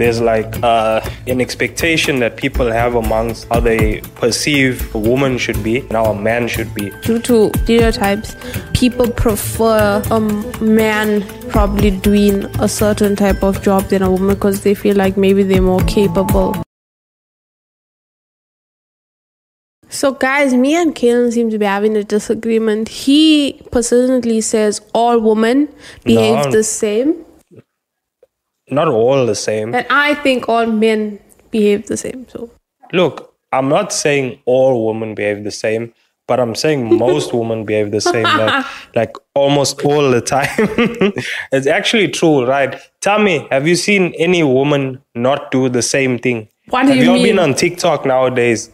there's like uh, an expectation that people have amongst how they perceive a woman should be and how a man should be. Due to stereotypes, people prefer a man probably doing a certain type of job than a woman because they feel like maybe they're more capable. So, guys, me and Kalen seem to be having a disagreement. He persistently says all women behave No. the same, Not all the same. and I think all men behave the same. So, Look, I'm not saying all women behave the same, but I'm saying most women behave the same, like, like almost all the time. it's actually true, right? Tell me, have you seen any woman not do the same thing? What do have you all mean? been on TikTok nowadays?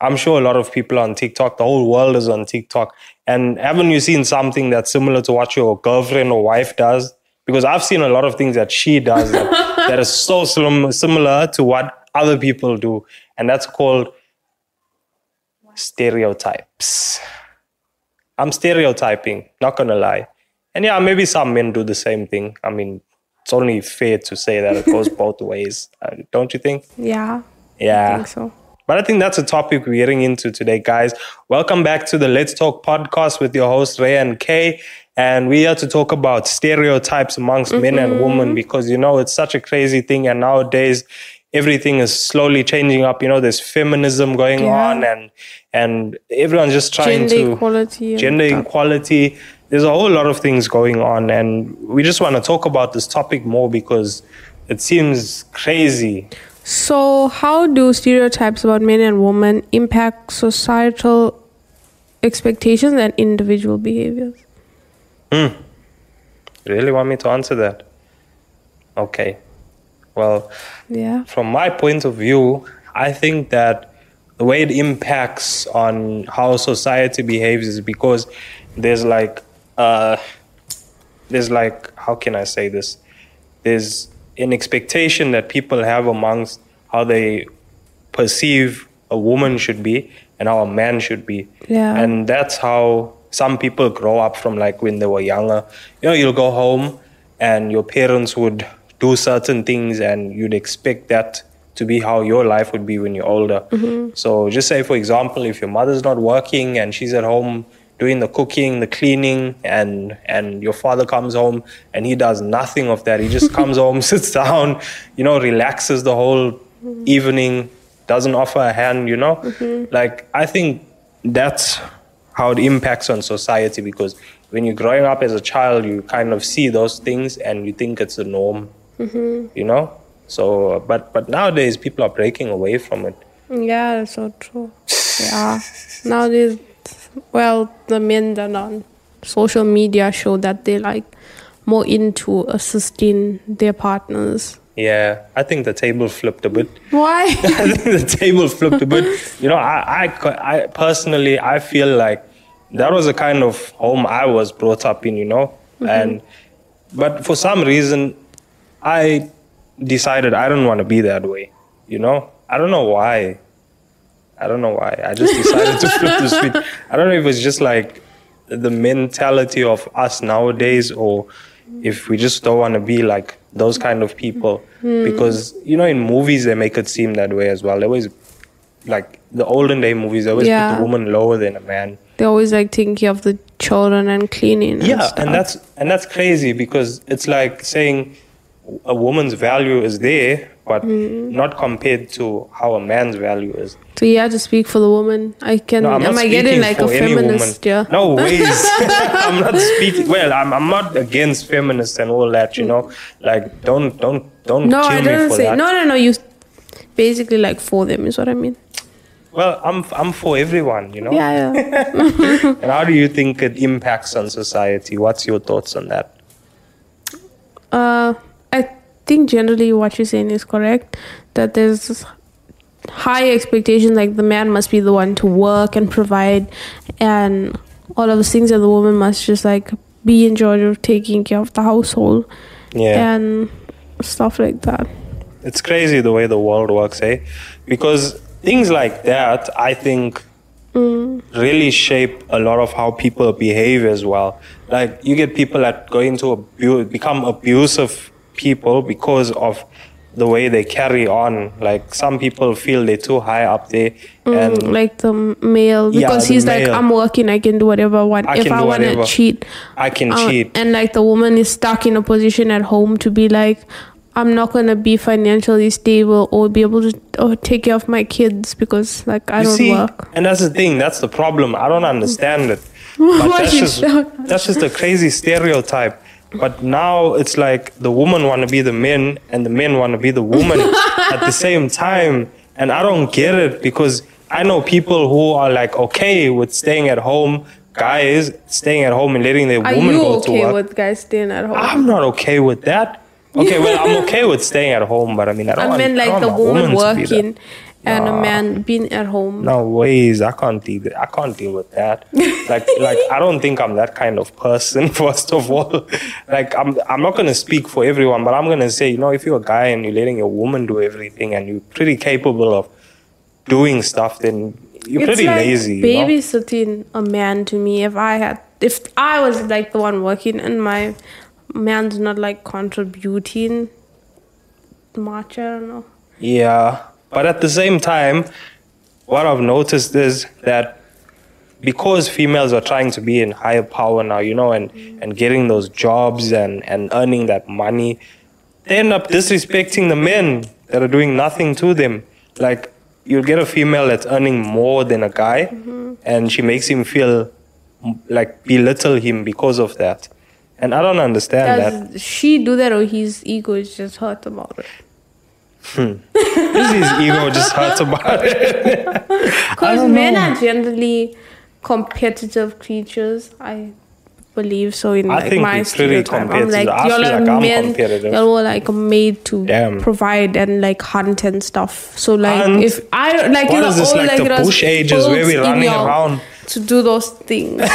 I'm sure a lot of people are on TikTok. The whole world is on TikTok. And haven't you seen something that's similar to what your girlfriend or wife does? Because I've seen a lot of things that she does that, that is so sim- similar to what other people do. And that's called stereotypes. I'm stereotyping, not gonna lie. And yeah, maybe some men do the same thing. I mean, it's only fair to say that it goes both ways, uh, don't you think? yeah, Yeah. I think so. But I think that's a topic we're getting into today, guys. Welcome back to the Let's Talk podcast with your host, Ray and Kay. And we're to talk about stereotypes amongst men and mm-hmm. women because, you know, it's such a crazy thing. And nowadays, everything is slowly changing up. You know, there's feminism going Yeah. on and and everyone's just trying Gender to equality. gender equality. There's a whole lot of things going on, and we just want to talk about this topic more because it seems crazy. So, how do stereotypes about men and women impact societal expectations and individual behaviors? Really want me to answer that? Okay. Well, Yeah. from my point of view, I think that the way it impacts on how society behaves is because there's like uh there's like how can I say this? There's an expectation that people have amongst how they perceive a woman should be and how a man should be. Yeah. And that's how some people grow up from like when they were younger. You know, you'll go home and your parents would do certain things and you'd expect that to be how your life would be when you're older. Mm-hmm. So just say for example, if your mother's not working and she's at home doing the cooking, the cleaning, and and your father comes home and he does nothing of that. He just comes home, sits down, you know, relaxes the whole mm-hmm. evening, doesn't offer a hand, you know? Mm-hmm. Like I think that's how it impacts on society because when you're growing up as a child, you kind of see those things and you think it's the norm, mm-hmm. you know? So, but but nowadays people are breaking away from it. Yeah, that's so true. Yeah. Nowadays, well, the men that are on social media show that they like more into assisting their partners. Yeah, I think the table flipped a bit. Why? I think the table flipped a bit. You know, I, I, I personally, I feel like that was the kind of home I was brought up in, you know, mm-hmm. and but for some reason, I decided I don't want to be that way. You know, I don't know why. I don't know why. I just decided to flip the switch. I don't know if it's just like the mentality of us nowadays, or if we just don't want to be like those kind of people. Mm-hmm. Because you know, in movies they make it seem that way as well. They always like the olden day movies. They always put the woman lower than a man. They always like taking care of the children and cleaning. yeah stuff. and that's and that's crazy because it's like saying a woman's value is there but Mm. not compared to how a man's value is so you have to speak for the woman. I can. no, am I getting like a feminist? Yeah. No ways. I'm not speaking. Well, I'm, I'm not against feminists and all that. You know, like don't don't don't No, kill I don't say. that. No, no, no. You basically like for them is what I mean. Well, I'm I'm for everyone. You know. Yeah, yeah. And how do you think it impacts on society? What's your thoughts on that? Uh, I think generally what you're saying is correct. That there's high expectation, like the man must be the one to work and provide, and all of those things, and the woman must just like be in charge of taking care of the household Yeah. and stuff like that. it's crazy the way the world works, eh? Because things like that, I think, really shape a lot of how people behave as well. Like you get people that go into abu- become abusive people because of the way they carry on. Like some people feel they're too high up there, and Mm, like the male Yeah, because the he's like i'm working i can do whatever i want I if i want to cheat I can uh, cheat. and like the woman is stuck in a position at home to be like i'm not to be financially stable or be able to or take care of my kids because like i You don't see, work and that's the thing. That's the problem. I don't understand it. That's just that's just a crazy stereotype. But now it's like the woman want to be the men and the men want to be the woman at the same time, and I don't get it because I know people who are like okay with staying at home, guys staying at home and letting their are woman go to work. Are you okay with guys staying at home I'm not okay with that. Okay, well, I'm okay with staying at home, but I mean, I don't I want, mean, like the woman woman to be there. working and a man being at home. No ways. I can't deal. I can't deal with that. Like, like I don't think I'm that kind of person. First of all, like I'm, I'm not gonna speak for everyone, but I'm gonna say, you know, if you're a guy and you're letting your woman do everything and you're pretty capable of doing stuff, then you're it's pretty like lazy. you know? babysitting a man to me. If I had, if I was like the one working and my man's not like contributing much, I don't know. Yeah, but at the same time, what I've noticed is that because females are trying to be in higher power now, you know, and, and getting those jobs and, and earning that money, they end up disrespecting the men that are doing nothing to them. Like, you'll get a female that's earning more than a guy, mm-hmm. and she makes him feel like belittle him because of that. And I don't understand that. Does she do that or his ego is just hurt about it? Hmm. This his ego just hurt about it. Because men know. are generally competitive creatures. I believe so in I like think my stereotype. I'm competitive. like, y'all are like men. Y'all were like made to Damn. provide and like hunt and stuff. So like Hunt? if I like What you know is this, all like like the it was bush ages where we're running around? to do those things.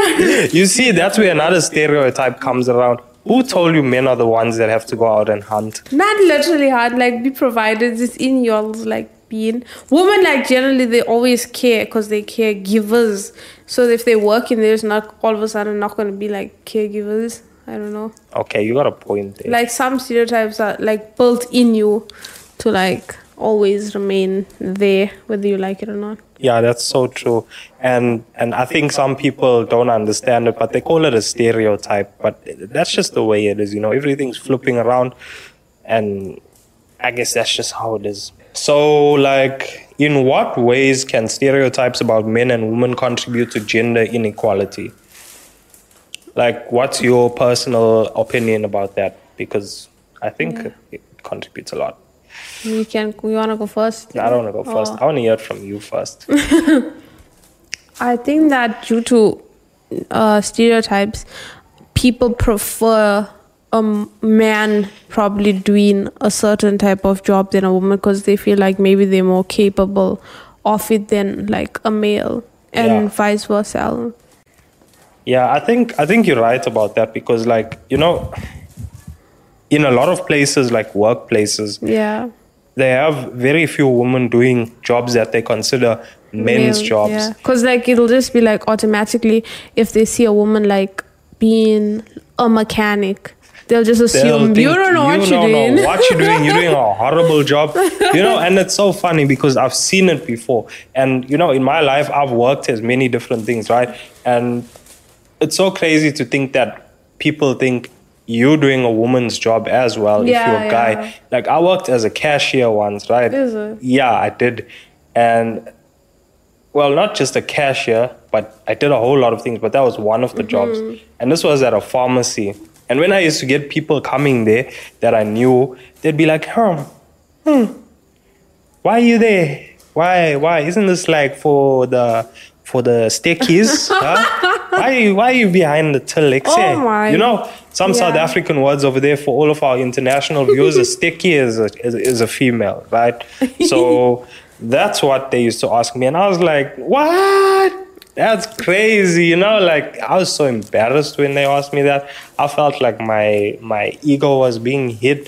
You see, that's where another stereotype comes around. Who told you men are the ones that have to go out and hunt? Not literally hard, like be provided. It's in y'all's like being. Women like generally they always care because they caregivers. So if they work in there's not all of a sudden not gonna be like caregivers. I don't know. Okay, you got a point there. Like some stereotypes are like built in you to like always remain there, whether you like it or not. yeah, that's so true. And and I think some people don't understand it, but they call it a stereotype. But that's just the way it is. You know, everything's flipping around, and I guess that's just how it is. So, like, in what ways can stereotypes about men and women contribute to gender inequality? Like, what's your personal opinion about that? Because I think it contributes a lot. You can you wanna go first? I don't want to go first. Oh. I want to hear from you first. I think that due to uh, stereotypes, people prefer a man probably doing a certain type of job than a woman because they feel like maybe they're more capable of it than like a male, and Yeah. vice versa. Yeah, I think I think you're right about that because like, you know, in a lot of places like workplaces, Yeah. They have very few women doing jobs that they consider men's jobs. Because like it'll just be like automatically if they see a woman like being a mechanic, they'll just They'll assume think, you don't know what you don't doing. know what you're doing. You're doing a horrible job. You know, and it's so funny because I've seen it before. And you know, in my life, I've worked as many different things, right? And it's so crazy to think that people think you're doing a woman's job as well if you're a guy. yeah. Like I worked as a cashier once, right? Is it? Yeah, I did. And well, not just a cashier, but I did a whole lot of things, but that was one of the jobs. And this was at a pharmacy. And when I used to get people coming there that I knew, they'd be like, hmm, hmm, why are you there? Why, why? Isn't this like for the for the stickies? huh? Why, are you- why are you behind the till? Like, Oh my- You know, some South African words over there for all of our international viewers. a sticky is a, is, is a female, right? So that's what they used to ask me. And I was like, what? That's crazy, you know. Like I was so embarrassed when they asked me that. I felt like my my ego was being hit.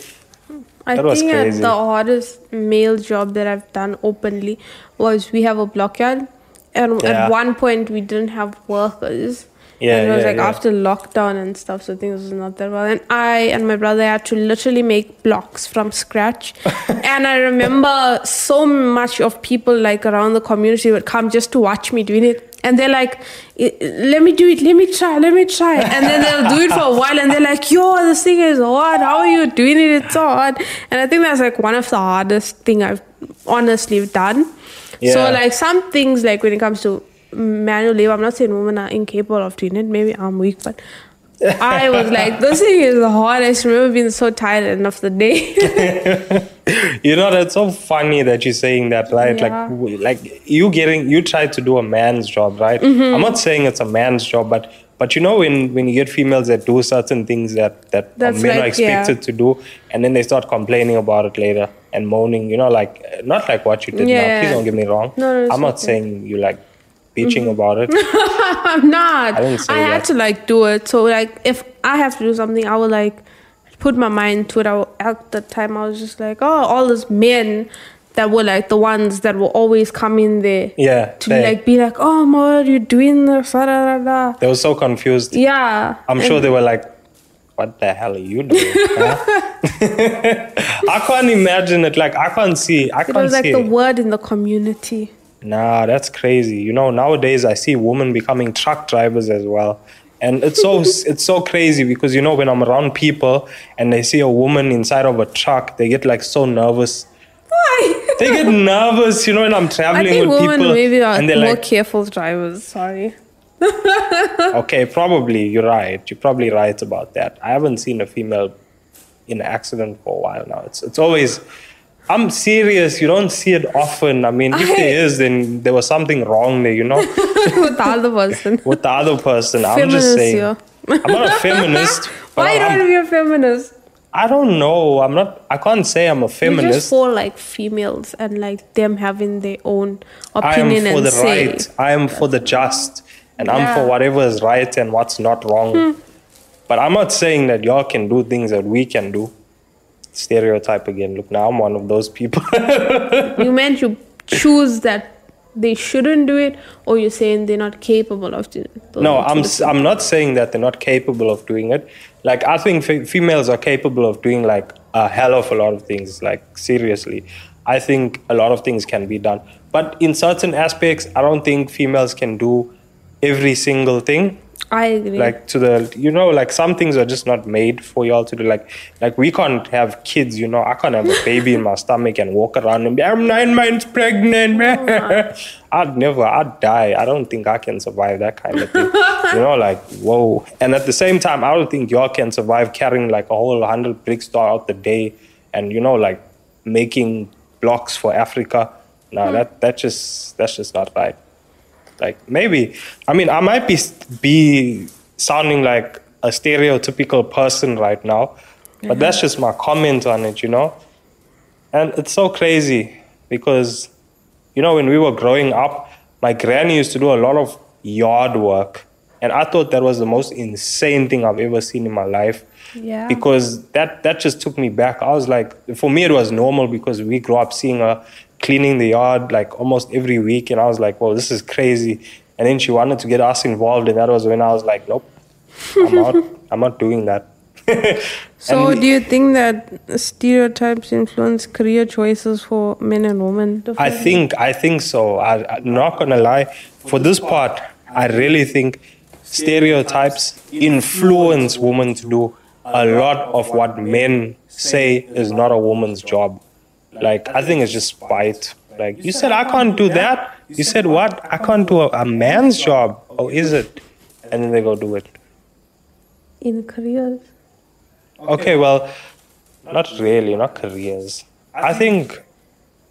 I That was think crazy. the hardest male job that I've done openly was we have a blockyard, and Yeah. at one point we didn't have workers, Yeah, And it was yeah, like yeah. after lockdown and stuff, so things was not that well. And I and my brother had to literally make blocks from scratch. and I remember so much of people like around the community would come just to watch me doing it. And they're like, let me do it, let me try, let me try. And then they'll do it for a while and they're like, yo, this thing is hard. How are you doing it? It's so hard. And I think that's like one of the hardest thing I've honestly done. Yeah. So like some things like when it comes to manual labor, I'm not saying women are incapable of doing it. Maybe I'm weak, but I was like, this thing is hard. I remember being so tired at the end of the day. You know, that's so funny that you're saying that, right? Yeah. Like, like you getting, you try to do a man's job, right? Mm-hmm. I'm not saying it's a man's job, but but you know, when when you get females that do certain things that that That's men are like, yeah. expected to do, and then they start complaining about it later and moaning, you know, like not like what you did now. Please don't get me wrong. No, no, I'm not okay. Mm-hmm. saying you like bitching about it. I'm not. I didn't say had to like do it. So like if I have to do something, I will like put my mind to it. I at the time I was just like, oh, all these men that were like the ones that were always coming there Yeah, to they, like be like, oh, ma, you're doing this, da, da, da, da. they were so confused. Yeah. I'm sure they were like, "What the hell are you doing?" huh?" I can't imagine it. Like I can't see. I It can't was like the it. word in the community. Nah, that's crazy. You know, nowadays I see women becoming truck drivers as well. And it's so it's so crazy because you know when I'm around people and they see a woman inside of a truck, they get like so nervous. Why? They get nervous, you know, when I'm traveling I think with women people maybe are and they're more like, careful drivers. Sorry. okay, probably you're right. You're probably right about that. I haven't seen a female in an accident for a while now. It's it's always. I'm serious. You don't see it often. I mean, if I- there is, then there was something wrong there. You know. With the other person. with the other person. I'm just saying. here. I'm not a feminist. Why I'm- don't you be a feminist? I don't know. I'm not. I can't say I'm a You just feminist. for like females and like them having their own opinion. I am for the say. right. I am for the just, and I'm for whatever is right and what's not wrong. Hmm. But I'm not saying that y'all can do things that we can do. Stereotype again. Look, now I'm one of those people. You meant you choose that they shouldn't do it, or you're saying they're not capable of doing it. No, I'm s- I'm not saying that they're not capable of doing it. Like I think fe- females are capable of doing like a hell of a lot of things. Like seriously, I think a lot of things can be done. But in certain aspects, I don't think females can do every single thing. I agree. Like to the you know like some things are just not made for y'all to do. Like like we can't have kids. You know I can't have a baby in my stomach and walk around and be I'm nine months pregnant. Oh Man. I'd never. I'd die. I don't think I can survive that kind of thing. you know, like whoa. And at the same time, I don't think y'all can survive carrying like a whole hundred bricks throughout the day, and you know, like making blocks for Africa. No, hmm. that that just that's just not right. Like maybe, I mean, I might be be sounding like a stereotypical person right now, but that's just my comment on it, you know. And it's so crazy because, you know, when we were growing up, my granny used to do a lot of yard work, and I thought that was the most insane thing I've ever seen in my life. Yeah. Because that that just took me back. I was like, for me, it was normal because we grew up seeing her cleaning the yard like almost every week, and I was like, well, this is crazy. And then she wanted to get us involved, and that was when I was like, nope, I'm out. I'm not doing that. so, And do you think that stereotypes influence career choices for men and women? I think I think so. I, I'm not gonna lie. For this part, I really think stereotypes influence women to do a lot of what men say is not a woman's job. Like I think it's just spite. Like you said, I can't do that. You said what? I can't do a, a man's job. Oh, is it? And then they go do it. in careers. Okay, well, not really, not careers. I think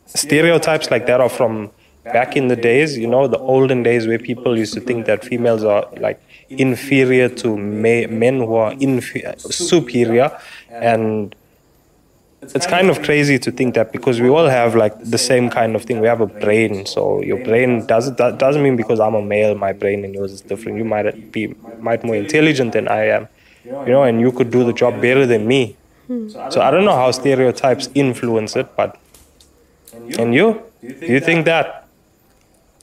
stereotypes like that are from back in the days, you know, the olden days where people used to think that females are like inferior to ma- men who are infe- superior. And it's kind of crazy to think that because we all have like the same kind of thing. We have a brain, so your brain doesn't that doesn't mean because I'm a male, my brain and yours is different. You might be might more intelligent than I am, you know, and you could do the job better than me. So I don't know how stereotypes influence it, but and you, do you think that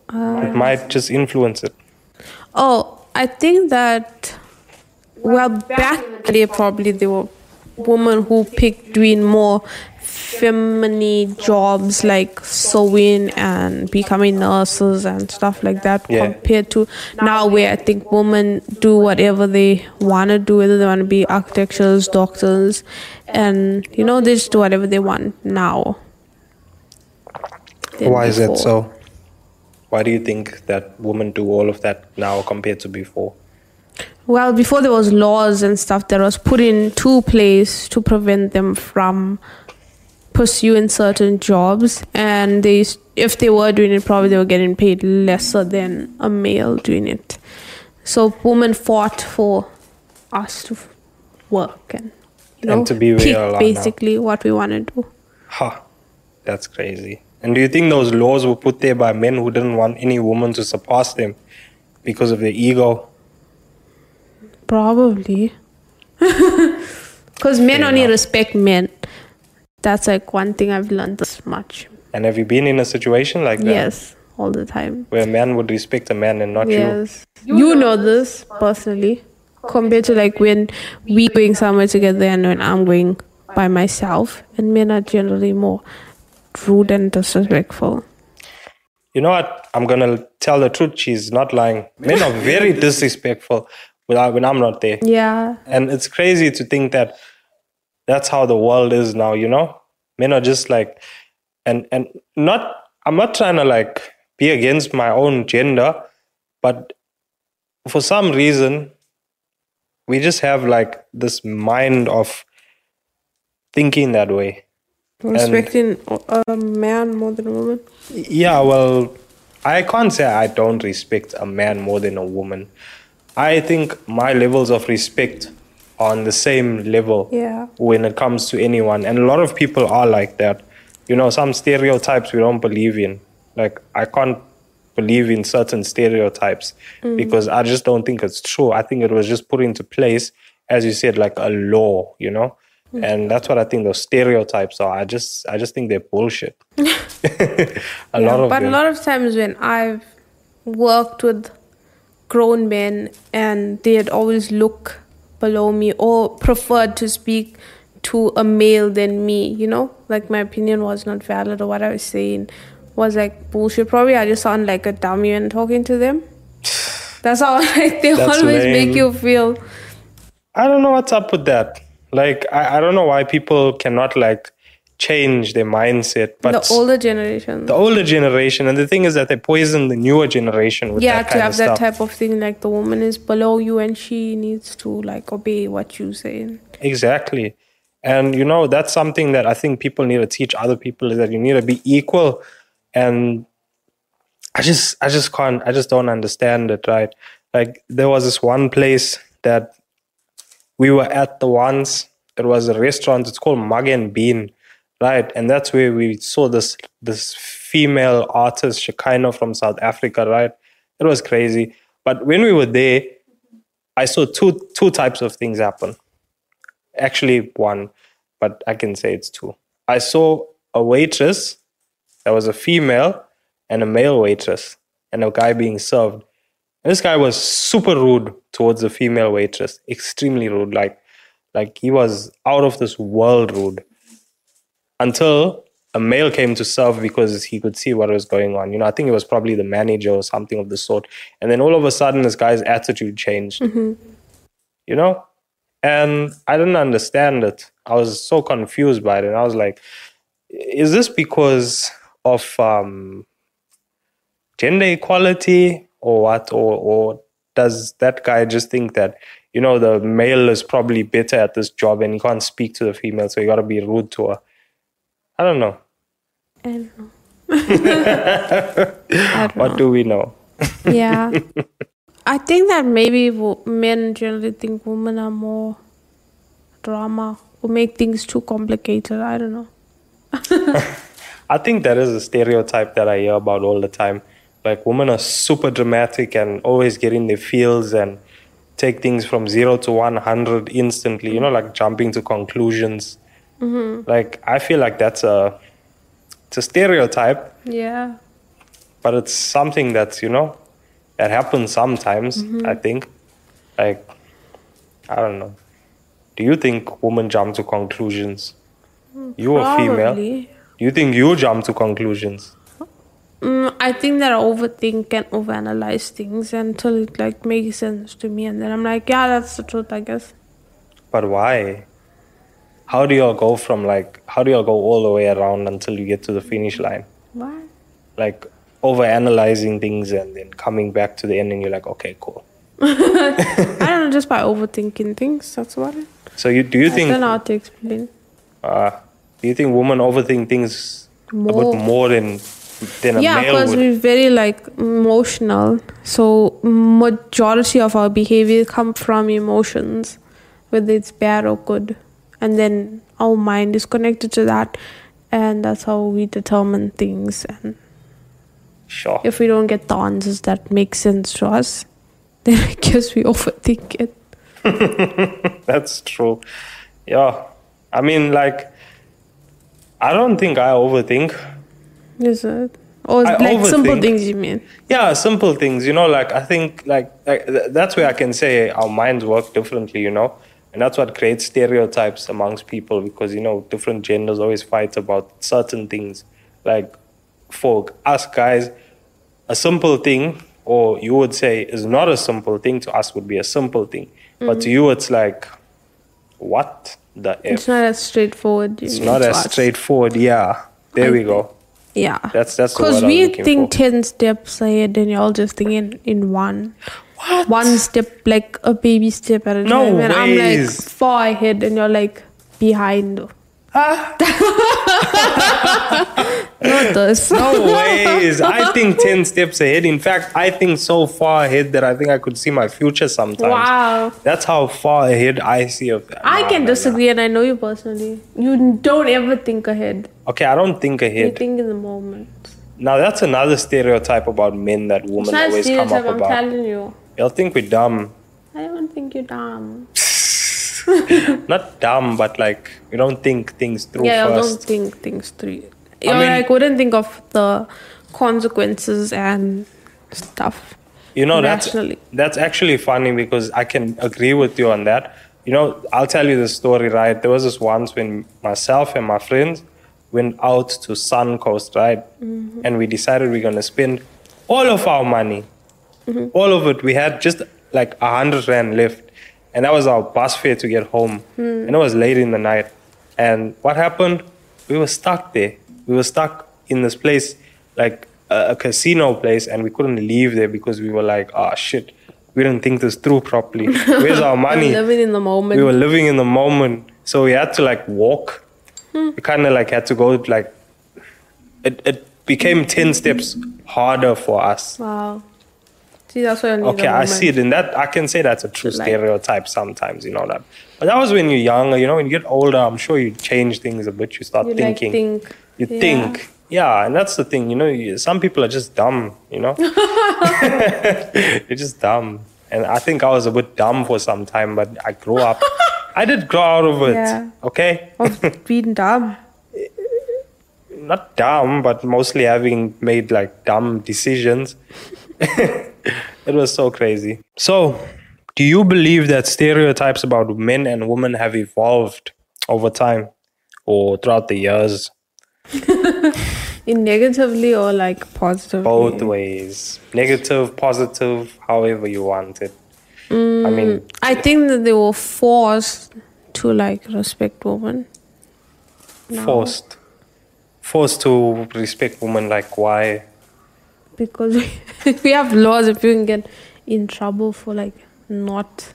it um, might just influence it? Oh, I think that well back in the probably there were women who pick doing more feminine jobs like sewing and becoming nurses and stuff like that Yeah. compared to now where I think women do whatever they want to do, whether they want to be architects, doctors, and you know, they just do whatever they want now. Why is it so? Why do you think that women do all of that now compared to before? Well, before there was laws and stuff that was put into place to prevent them from pursuing certain jobs, and they, if they were doing it, probably they were getting paid lesser than a male doing it. So women fought for us to work and you know And to be where pick you now. basically what we want to do. Ha, that's crazy. And do you think those laws were put there by men who didn't want any woman to surpass them because of their ego? Probably. Because men Fair only enough. respect men. That's like one thing I've learned this much. And have you been in a situation like that? Yes, all the time. Where a man would respect a man and not you? Yes. You know this personally. Compared to like when we going somewhere together and when I'm going by myself. And men are generally more rude and disrespectful. You know what? I'm to tell the truth. She's not lying. Men are very disrespectful when I- when I'm not there. Yeah. And it's crazy to think that that's how the world is now, you know? Men are just like and and not I'm not trying to like be against my own gender, but for some reason we just have like this mind of thinking that way. Respecting a man more than a woman. Yeah, well, I can't say I don't respect a man more than a woman. I think my levels of respect are on the same level Yeah. when it comes to anyone. And a lot of people are like that. You know, some stereotypes we don't believe in. Like, I can't believe in certain stereotypes mm. because I just don't think it's true. I think it was just put into place, as you said, like a law, you know? Mm. And that's what I think those stereotypes are. I just, I just think they're bullshit. a lot of but them. a lot of times when I've worked with grown men and they'd always look below me or preferred to speak to a male than me, you know, like my opinion was not valid or what I was saying was like bullshit. Probably I just sound like a dummy when talking to them. That's how like they That's always lame. make you feel. I don't know what's up with that. Like, I, I don't know why people cannot like change their mindset. But the older generation. the older generation, and the thing is that they poison the newer generation with yeah, that to have that stuff. type of thing, like the woman is below you and she needs to like obey what you say. Exactly. And you know, that's something that I think people need to teach other people is that you need to be equal. And I just I just can't I just don't understand it, right? Like there was this one place that we were at the once. It was a restaurant, it's called Mugg and Bean, right? And that's where we saw this this female artist, Shekhinah from South Africa, right? It was crazy. But when we were there, I saw two two types of things happen actually one, but I can say it's two. I saw a waitress that was a female and a male waitress, and a guy being served. And this guy was super rude towards the female waitress, extremely rude, like like he was out of this world rude. Until a male came to serve because he could see what was going on. You know, I think it was probably the manager or something of the sort. And then all of a sudden, this guy's attitude changed. You know, and I didn't understand it. I was so confused by it, and I was like, "Is this because of um, gender equality, or what? Or, or does that guy just think that you know the male is probably better at this job and he can't speak to the female, so you got to be rude to her?" I don't know. I don't know. I don't What know. do we know? yeah. I think that maybe men generally think women are more drama or make things too complicated. I don't know. I think that is a stereotype that I hear about all the time. Like women are super dramatic and always get in their feels and take things from zero to one hundred instantly. You know, like jumping to conclusions. Like I feel like that's a it's a stereotype, Yeah. but it's something that's you know that happens sometimes. Mm-hmm. I think, like, I don't know. Do you think women jump to conclusions? You are female. Do you think you jump to conclusions? Mm, I think that I overthink and overanalyze things until it like makes sense to me, and then I'm like, yeah, that's the truth, I guess. But why? How do y'all go from like? How do y'all go all the way around until you get to the finish line? Why? Like over analyzing things and then coming back to the end, and you're like, okay, cool. I don't know, just by overthinking things. That's about it. So you do you I think? don't know how to explain. Uh, do you think women overthink things a More. bit more than than a yeah male because would? we're very like emotional so majority of our behavior come from emotions whether it's bad or good and then our mind is connected to that and that's how we determine things and Sure. if we don't get the answers that make sense to us then i guess we overthink it That's true. Yeah. I mean, like, I don't think I overthink. is it or I like simple things you mean Yeah, simple things, you know, like, I think, like, like th- that's where I can say our minds work differently, you know, and that's what creates stereotypes amongst people because, you know, different genders always fight about certain things. Like, for us guys, a simple thing, or you would say is not a simple thing, to us would be a simple thing. But to mm-hmm. you, it's like, what the F? it's not as straightforward you It's not as us. straightforward. Yeah, there I we go. yeah That's that's Because word I was we think for. 10 steps ahead and you're all just thinking in one. What? One step, like a baby step at a No time. And I'm like ways. far ahead and you're like behind. Ah. Not this. No ways. I think ten steps ahead. In fact, I think so far ahead that I think I could see my future sometimes. Wow. That's how far ahead I see of that. I can disagree and I know you personally. You don't ever think ahead. Okay, I don't think ahead. You think in the moment. Now that's another stereotype about men that It's women not always come up I'm about. telling you. They'll think we're dumb. I don't think you're dumb. Not dumb, but like you don't think things through yeah, you don't first. think things through. You mean- like wouldn't think of the consequences and stuff. You know, that's that's actually funny because I can agree with you on that. You know, I'll tell you the story, right? There was this once when myself and my friends went out to Suncoast, right? Mm-hmm. And we decided we're gonna spend all of our money, Mm-hmm. all of it. We had just like a hundred rand left, and that was our bus fare to get home. Hmm. And it was late in the night. And what happened? We were stuck there. We were stuck in this place, like a, a casino place, and we couldn't leave there because we were like, oh shit, we didn't think this through properly. Where's our money? Living in the moment. we were living in the moment, so we had to like walk. Hmm. We kind of like had to go like. It it became ten steps harder for us. Wow. See, that's why I Okay, I see it, and that I can say that's a true Like- stereotype sometimes. You know that, but that was when you're younger. You know, when you get older, I'm sure you change things a bit. You start You like thinking. think. You yeah. think, yeah, and that's the thing. You know, you, some people are just dumb. You know, you're just dumb, and I think I was a bit dumb for some time, but I grew up. I did grow out of it. Yeah. Okay, Of being dumb. not dumb, but mostly having made like dumb decisions. It was so crazy. So, do you believe that stereotypes about men and women have evolved over time or throughout the years? In negatively or like positively? Both ways. Negative, positive, however you want it. I mm, mean, I think that they were forced to like respect women. No. forced. Forced to respect women, like why? Because we, we have laws if you can get in trouble for like not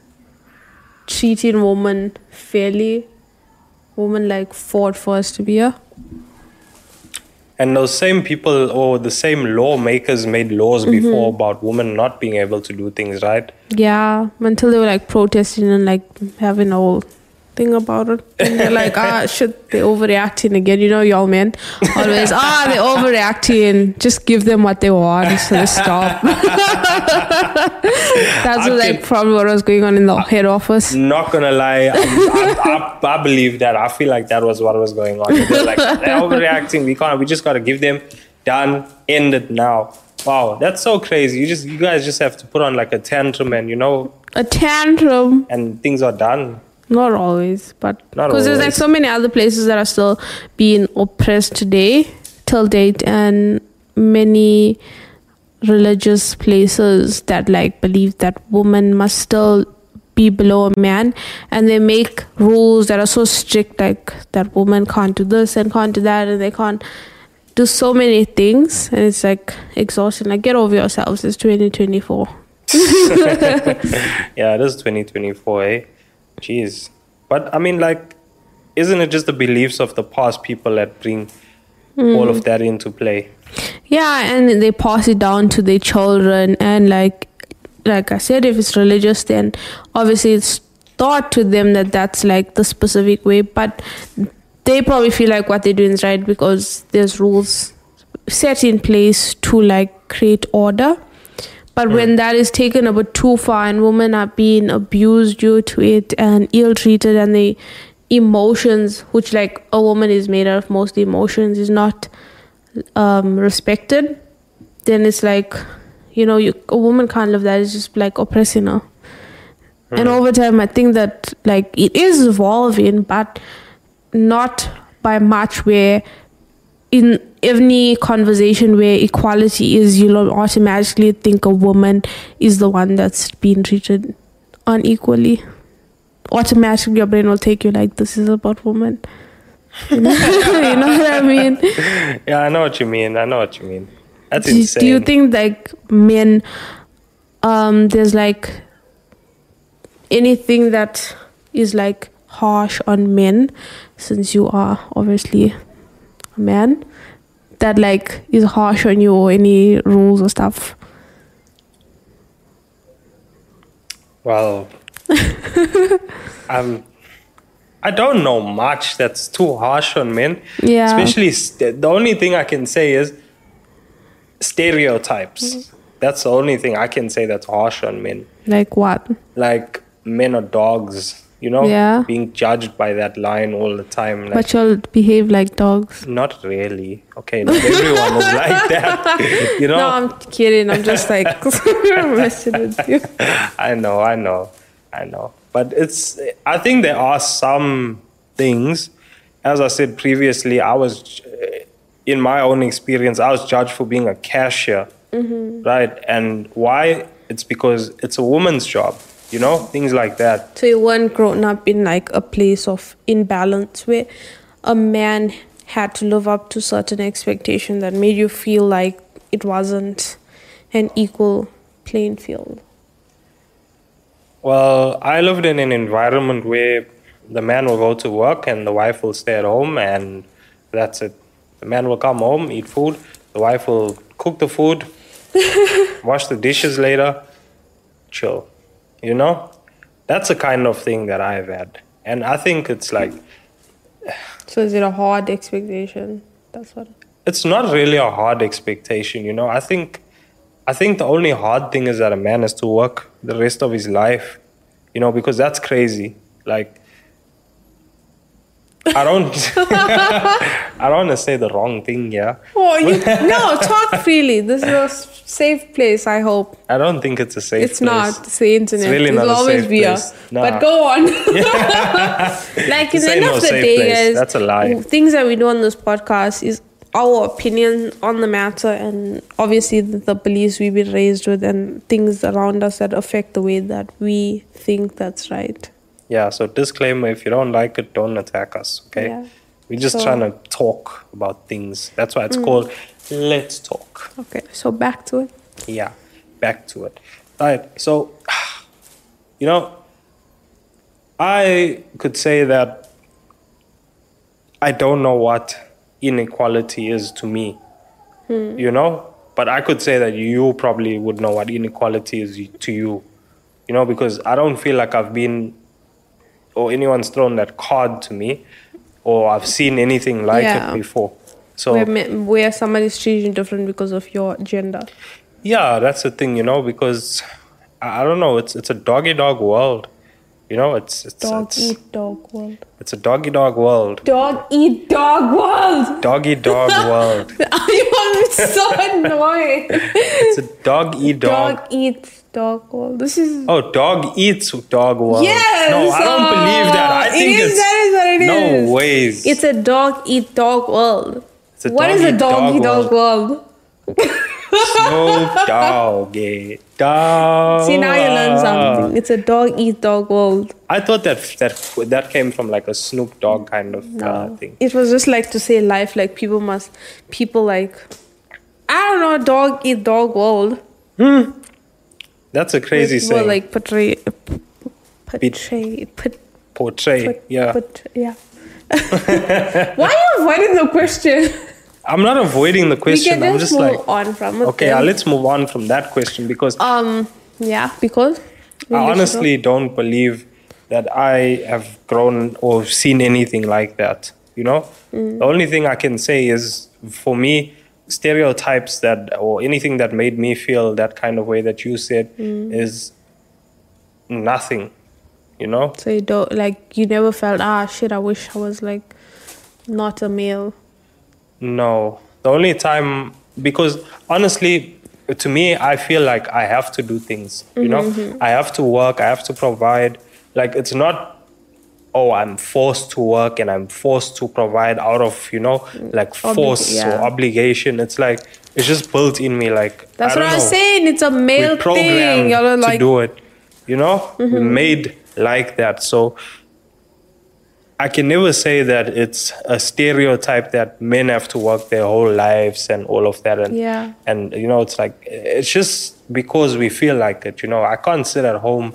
treating women fairly. Women like fought for us to be here. And those same people or the same lawmakers made laws mm-hmm. before about women not being able to do things, right? Yeah, until they were like protesting and like having a whole thing about it. And they're like, ah, shit, they're overreacting again. You know, y'all men always, ah, they're overreacting. Just give them what they want so they stop. That's what, like probably what was going on in the head office. Not gonna lie, I, I, I, I believe that. I feel like that was what was going on. They're like they're overreacting. We can't. We just gotta give them done. End it now. Wow, that's so crazy. You just you guys just have to put on like a tantrum and you know A tantrum. and things are done. Not always, but because there's like so many other places that are still being oppressed today, till date, and many religious places that like believe that woman must still be below a man, and they make rules that are so strict, like that woman can't do this and can't do that, and they can't do so many things, and it's like exhausting. Like get over yourselves. It's 2024. Yeah, it is 2024, eh? Jeez. But I mean, like, isn't it just the beliefs of the past people that bring all of hmm. that into play? Yeah, and they pass it down to their children, and like, like I said, if it's religious, then obviously it's taught to them that that's like the specific way. But they probably feel like what they're doing is right because there's rules set in place to like create order. But when that is taken a bit too far and women are being abused due to it and ill treated and the emotions, which like a woman is made out of mostly emotions, is not um, respected, then it's like, you know, you, a woman can't live that. It's just like oppressing her. And over time, I think that like it is evolving, but not by much. Where in any conversation where equality is, you'll automatically think a woman is the one that's being treated unequally. Automatically, your brain will take you like this is about women. you know what I mean? Yeah, I know what you mean. I know what you mean. That's do, insane. do you think like men um there's like anything that is like harsh on men since you are obviously man that like is harsh on you or any rules or stuff Well, um, I don't know much that's too harsh on men. Yeah. Especially st- the only thing I can say is stereotypes. That's the only thing I can say that's harsh on men. like what Like men are dogs, you know, Yeah. being judged by that line all the time. Like, but you'll behave like dogs not really. Okay, not everyone is like that. You know, no i'm kidding i'm just like messing with you I know, I know, I know. But it's, I think there are some things, as I said previously, I was, uh, in my own experience, I was judged for being a cashier, right? And why? It's because it's a woman's job, you know, things like that. So you weren't grown up in like a place of imbalance where a man had to live up to certain expectation that made you feel like it wasn't an equal playing field. Well, I lived in an environment where the man will go to work and the wife will stay at home, and that's it. The man will come home, eat food, the wife will cook the food, wash the dishes later, chill. You know? That's the kind of thing that I've had. And I think it's like, So is it a hard expectation? That's what. it's not really a hard expectation, you know? I think. I think the only hard thing is that a man has to work the rest of his life, you know, because that's crazy. Like, I don't, I don't want to say the wrong thing yeah. Oh, you no talk freely. This is a safe place. I hope I don't think it's a safe. it's place. not. It's the internet. really It'll not a always safe be a. Nah. But go on. like in the end no of the day, place. guys, That's a lie. Things that we do on this podcast is our opinion on the matter, and obviously the, the beliefs we've been raised with, and things around us that affect the way that we think that's right. Yeah. So disclaimer: if you don't like it, don't attack us. Okay. Yeah. We're just So- trying to talk about things. That's why it's Mm. called Let's Talk. Okay, so back to it. Yeah, back to it. Right. So, you know, I could say that I don't know what inequality is to me, you know, but I could say that you probably would know what inequality is to you, you know, because I don't feel like I've been or anyone's thrown that card to me or I've seen anything like Yeah. it before. So, where, where somebody's treating different because of your gender. Yeah, that's the thing, you know, because I, don't know, it's it's a doggy dog world. You know, it's it's Dog it's, eat dog world. it's a doggy dog world. Dog eat dog world. Doggy dog world. you it's so annoying. It's a dog eat dog. Dog eats dog world. This is Oh, dog eats dog world. yes. No, I don't oh, believe that. I think it is. that is what it is. no ways. It's a dog eat dog world. It's a What is a dog-eat dog dog world. Snoop Dogg, yeah. Dog. See now you learn something. It's a dog eat dog world. I thought that that that came from like a Snoop Dogg kind of uh, thing. It was just like to say life. Like people must, people like, I don't know, dog eat dog world. That's a crazy People saying. like portray, portray, put, Portray. yeah. put, yeah. Why are you avoiding the question? I'm not avoiding the we question. I'm just like on from okay, uh, let's move on from that question because Um. Yeah, because I honestly don't believe that I have grown or seen anything like that. You know, Mm. the only thing I can say is for me, stereotypes that or anything that made me feel that kind of way that you said Mm. is nothing. You know, So you don't like you never felt ah shit. I wish I was like not a male. no. The only time because honestly, to me, I feel like I have to do things. You know, I have to work. I have to provide. Like it's not oh i'm forced to work and i'm forced to provide out of you know like Oblig- force yeah. or obligation it's like it's just built in me like That's what don't I was know. saying. It's a male thing. Y'all are to like Mm-hmm. do it you know we made like that so i can never say that it's a stereotype that men have to work their whole lives and all of that and Yeah. and you know it's like it's just because we feel like it you know i can't sit at home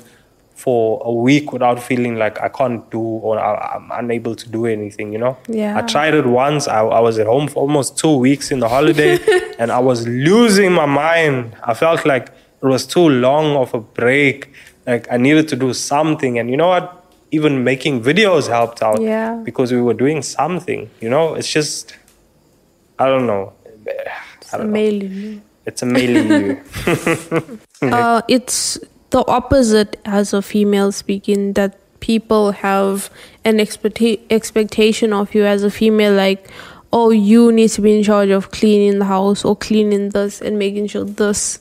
for a week without feeling like i can't do or I- i'm unable to do anything you know Yeah. i tried it once I, I was at home for almost two weeks in the holiday and i was losing my mind i felt like it was too long of a break like i needed to do something and you know what even making videos helped out Yeah. because we were doing something you know it's just i don't know I a don't know. male. in you. It's a male in you. Uh, it's the opposite as a female speaking that people have an expecta- expectation of you as a female like oh you need to be in charge of cleaning the house or cleaning this and making sure this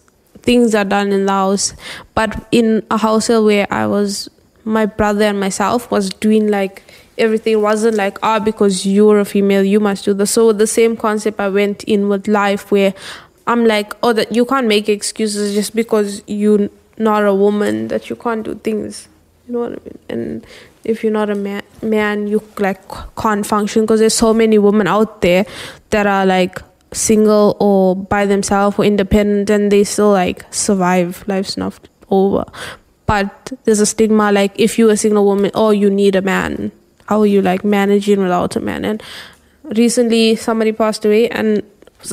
things are done in the house. But in a household where i was my brother and myself was doing like everything wasn't like ah because you're a female you must do this. So the same concept i went in with life where i'm like oh that you can't make excuses just because you're not a woman that you can't do things. You know what i mean? And if you're not a man man you like can't function. Because there's so many women out there that are like single or by themselves or independent and they still like survive. Life's not over. But there's a stigma like if you're a single woman oh you need a man. How are you like managing without a man? And recently somebody passed away and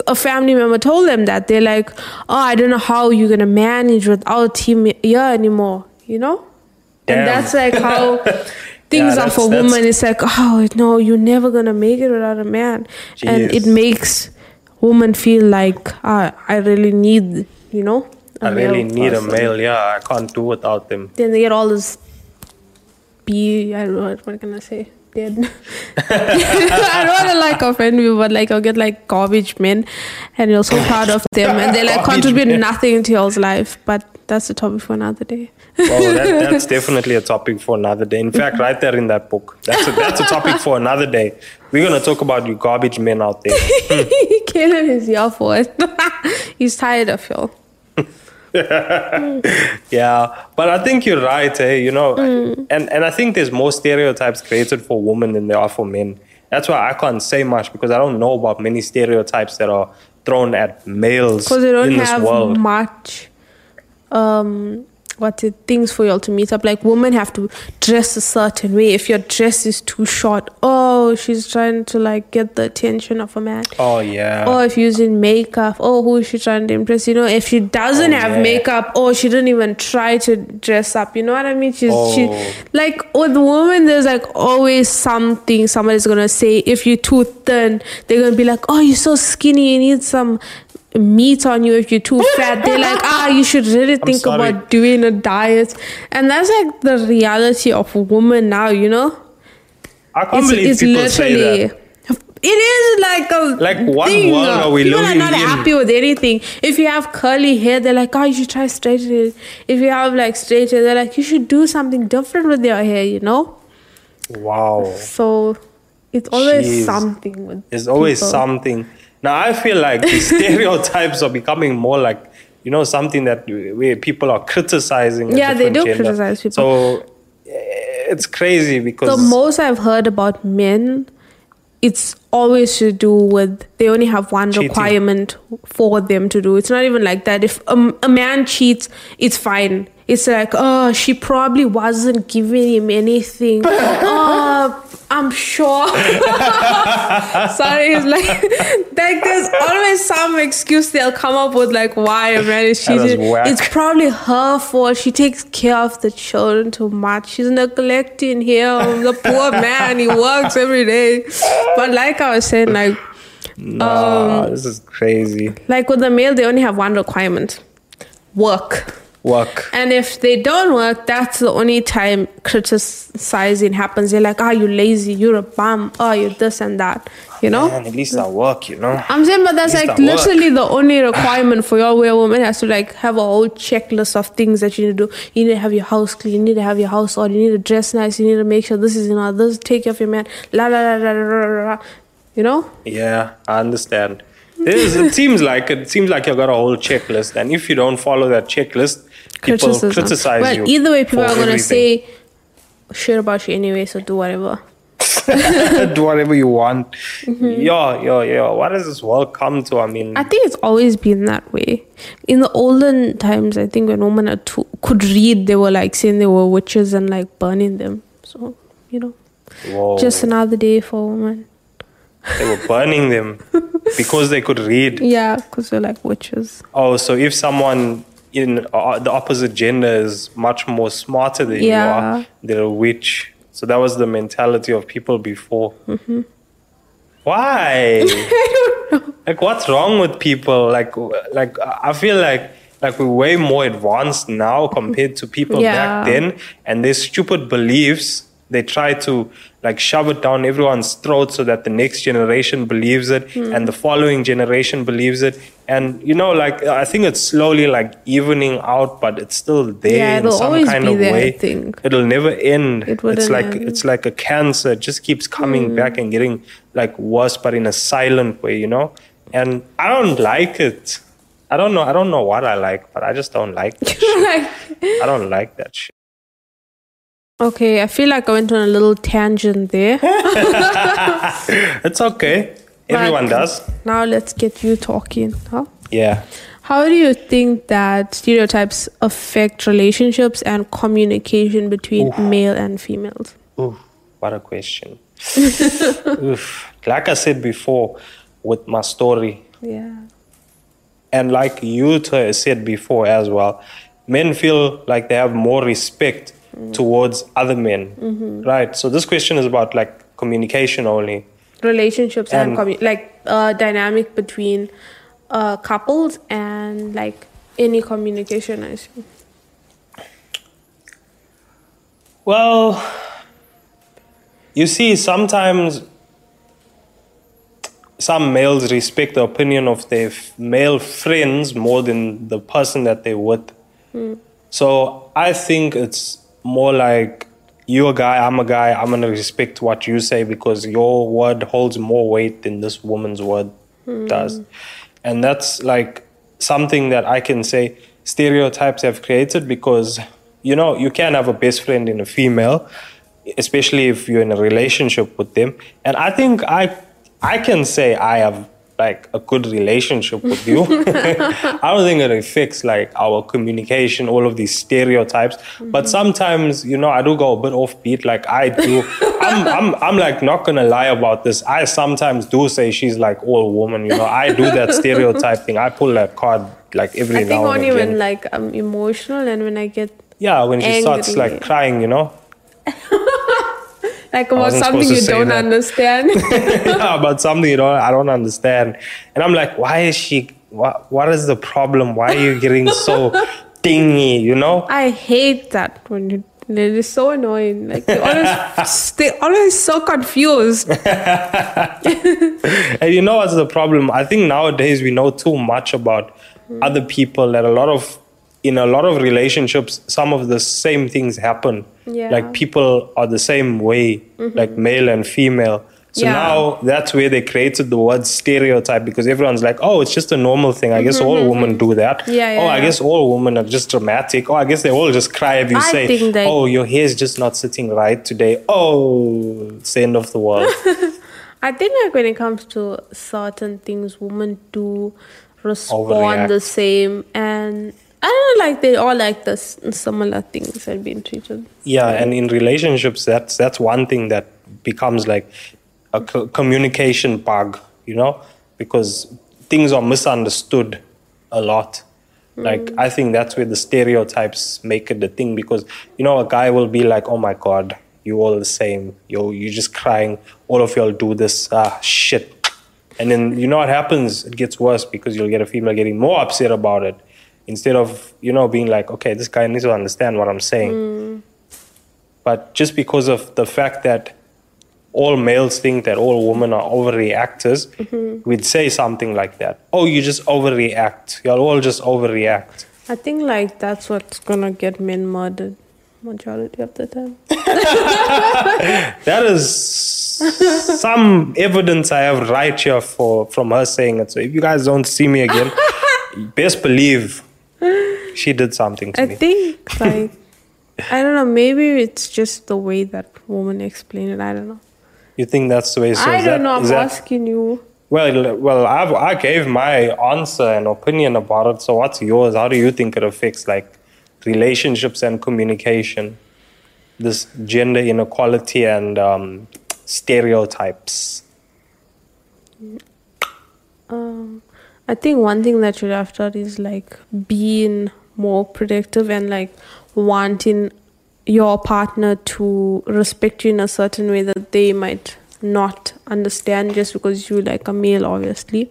a family member told them that they're like oh i don't know how you're gonna manage without him here anymore you know Damn. and that's like how things Yeah, are for women it's like oh no you're never gonna make it without a man and it makes women feel like ah, i really need you know I really need a male. Yeah, I can't do without them. then they get all this be I don't know what, what can I say dead I don't want to like offend you but like I'll get like garbage men and you're so proud of them and they like contribute men. nothing to y'all's life but that's a topic for another day Well, that, that's definitely a topic for another day. In fact, right there in that book, that's a, that's a topic for another day. We're gonna talk about you garbage men out there. Kaylin is here for it he's tired of you Yeah, but I think you're right. Eh? You know, Mm. and and I think there's more stereotypes created for women than there are for men. That's why I can't say much because I don't know about many stereotypes that are thrown at males because they don't in this have world. much um what's it things for y'all to meet up. Like women have to dress a certain way. If your dress is too short oh she's trying to like get the attention of a man. Oh yeah. or if using makeup oh who is she trying to impress? You know if she doesn't Oh, have yeah. makeup oh she didn't even try to dress up. You know what i mean? She's she Oh. like with women there's like always something somebody's gonna say. If you're too thin they're gonna be like oh you're so skinny you need some meat on you if you're too fat they're like ah you should really think sorry. about doing a diet and that's like the reality of a woman now you know I can't it's, believe it's people say literally that. it is like a Like, what thing. world are we People are not in? happy with anything. If you have curly hair, they're like, oh, you should try straightening it. If you have like straight hair, they're like, you should do something different with your hair. You know. Wow. So it's always Jeez. something with. There's always people. something. Now I feel like the stereotypes are becoming more like you know something that where people are criticizing. Yeah, they do gender. criticize people. So eh, it's crazy because The most I've heard about men, it's always to do with they only have one Cheating. requirement for them to do. It's not even like that. If a, a man cheats, it's fine. It's like, oh, she probably wasn't giving him anything. oh, I'm sure. Sorry, it's like, like there's always some excuse they'll come up with, like why a man is That is cheating. whack. It's probably her fault. She takes care of the children too much. She's neglecting him. The poor man, he works every day. But like I was saying, like nah, um, this is crazy. like with the male, they only have one requirement: work. Work. And if they don't work, that's the only time criticizing happens. They're like, "Ah, you lazy. You're a bum. Oh, you're this and that." You know. Man, at least I work, you know. I'm saying, but that's like that work. literally the only requirement for your where a woman has to like have a whole checklist of things that you need to do. You need to have your house clean. You need to have your house ordered. You need to dress nice. You need to make sure this is in order. This take care of your man. La la la la la. la, la. You know? Yeah, I understand. It, is, it seems like it seems like you've got a whole checklist, and if you don't follow that checklist, people Criticism. criticize Well, you. either way, people are gonna everything. say shit about you anyway. So do whatever. do whatever you want. Mm-hmm. Yeah, yeah, yeah. What does this world come to? I mean, I think it's always been that way. In the olden times, I think when women are too, could read, they were like saying they were witches and like burning them. So you know, whoa, just another day for women. They were burning them because they could read. Yeah, because they're like witches. Oh, so if someone in uh, the opposite gender is much more smarter than you are, they're a witch. So that was the mentality of people before. Mm-hmm. Why? Like, what's wrong with people? Like, like I feel like like we're way more advanced now compared to people Yeah. back then, and their stupid beliefs. They try to like shove it down everyone's throat so that the next generation believes it Hmm. and the following generation believes it. And you know, like I think it's slowly like evening out, but it's still there Yeah, in some kind of there, I way. think. It'll never end. It it's like end. It's like a cancer. It just keeps coming back and getting like worse, but in a silent way, you know. And I don't like it. I don't know. I don't know what I like, but I just don't like that I don't like that shit. Okay, I feel like I went on a little tangent there. It's okay. Everyone But does. Now let's get you talking. Huh? Yeah. How do you think that stereotypes affect relationships and communication between male and females? Ooh, what a question. Oof. Like I said before with my story, Yeah. and like you said before as well, men feel like they have more respect towards other men, right? So this question is about like communication only. Relationships and, And- commu- like uh, dynamic between uh, couples and like any communication, I assume. Well, you see, sometimes some males respect the opinion of their f- male friends more than the person that they're with. So I think it's more like you're a guy, I'm a guy, I'm gonna respect what you say because your word holds more weight than this woman's word hmm. does. And that's like something that I can say stereotypes have created because you know, you can have a best friend in a female, especially if you're in a relationship with them. And I think I I can say I have like a good relationship with you. I don't think it affects like our communication, all of these stereotypes. But mm-hmm. sometimes, you know, I do go a bit offbeat. Like I do, I'm, I'm, I'm like not gonna lie about this. I sometimes do say she's like all woman. You know, I do that stereotype thing. I pull that card like every I think now and only when like I'm emotional and when I get yeah, when she starts like crying, you know. like about something you don't that. understand. yeah, about something you know I don't understand, and I'm like, why is she? What What is the problem? Why are you getting so dingy? You know? I hate that when you They're just so annoying. Like they always, they always so confused. And you know what's the problem? I think nowadays we know too much about hmm. other people that a lot of in a lot of relationships some of the same things happen. Yeah. Like people are the same way, mm-hmm. like male and female. So Yeah. now that's where they created the word stereotype because everyone's like, oh, it's just a normal thing. I guess all mm-hmm. women do that. Yeah, yeah, oh, I guess all women are just dramatic. Oh, I guess they all just cry if you I say, they- oh, your hair is just not sitting right today. Oh, it's the end of the world. I think like when it comes to certain things, women do respond Overreact. the same, and I don't know, like they all like the similar things and being treated. Yeah, and in relationships, that's that's one thing that becomes like a co- communication bug, you know, because things are misunderstood a lot. Like I think that's where the stereotypes make it the thing because you know a guy will be like, "Oh my god, you all the same. Yo, you just crying. All of y'all do this. Ah, shit." And then you know what happens? It gets worse because you'll get a female getting more upset about it instead of you know being like, "Okay, this guy needs to understand what I'm saying." Hmm. But just because of the fact that all males think that all women are overreactors, mm-hmm. we'd say something like that. Oh, you just overreact. You'll all just overreact. I think like that's what's gonna get men murdered majority of the time. That is some evidence I have right here for from her saying it. So if you guys don't see me again, best believe she did something to I me. I think like I don't know, maybe it's just the way that woman explained it. I don't know. You think that's the way? So I is don't that- know. I'm that- asking you. Well, well, I've, I gave my answer and opinion about it. So, what's yours? How do you think it affects like relationships and communication? This gender inequality and um, stereotypes. Um, I think one thing that you have done is like being more predictive and like wanting your partner to respect you in a certain way that they might not understand just because you like a male obviously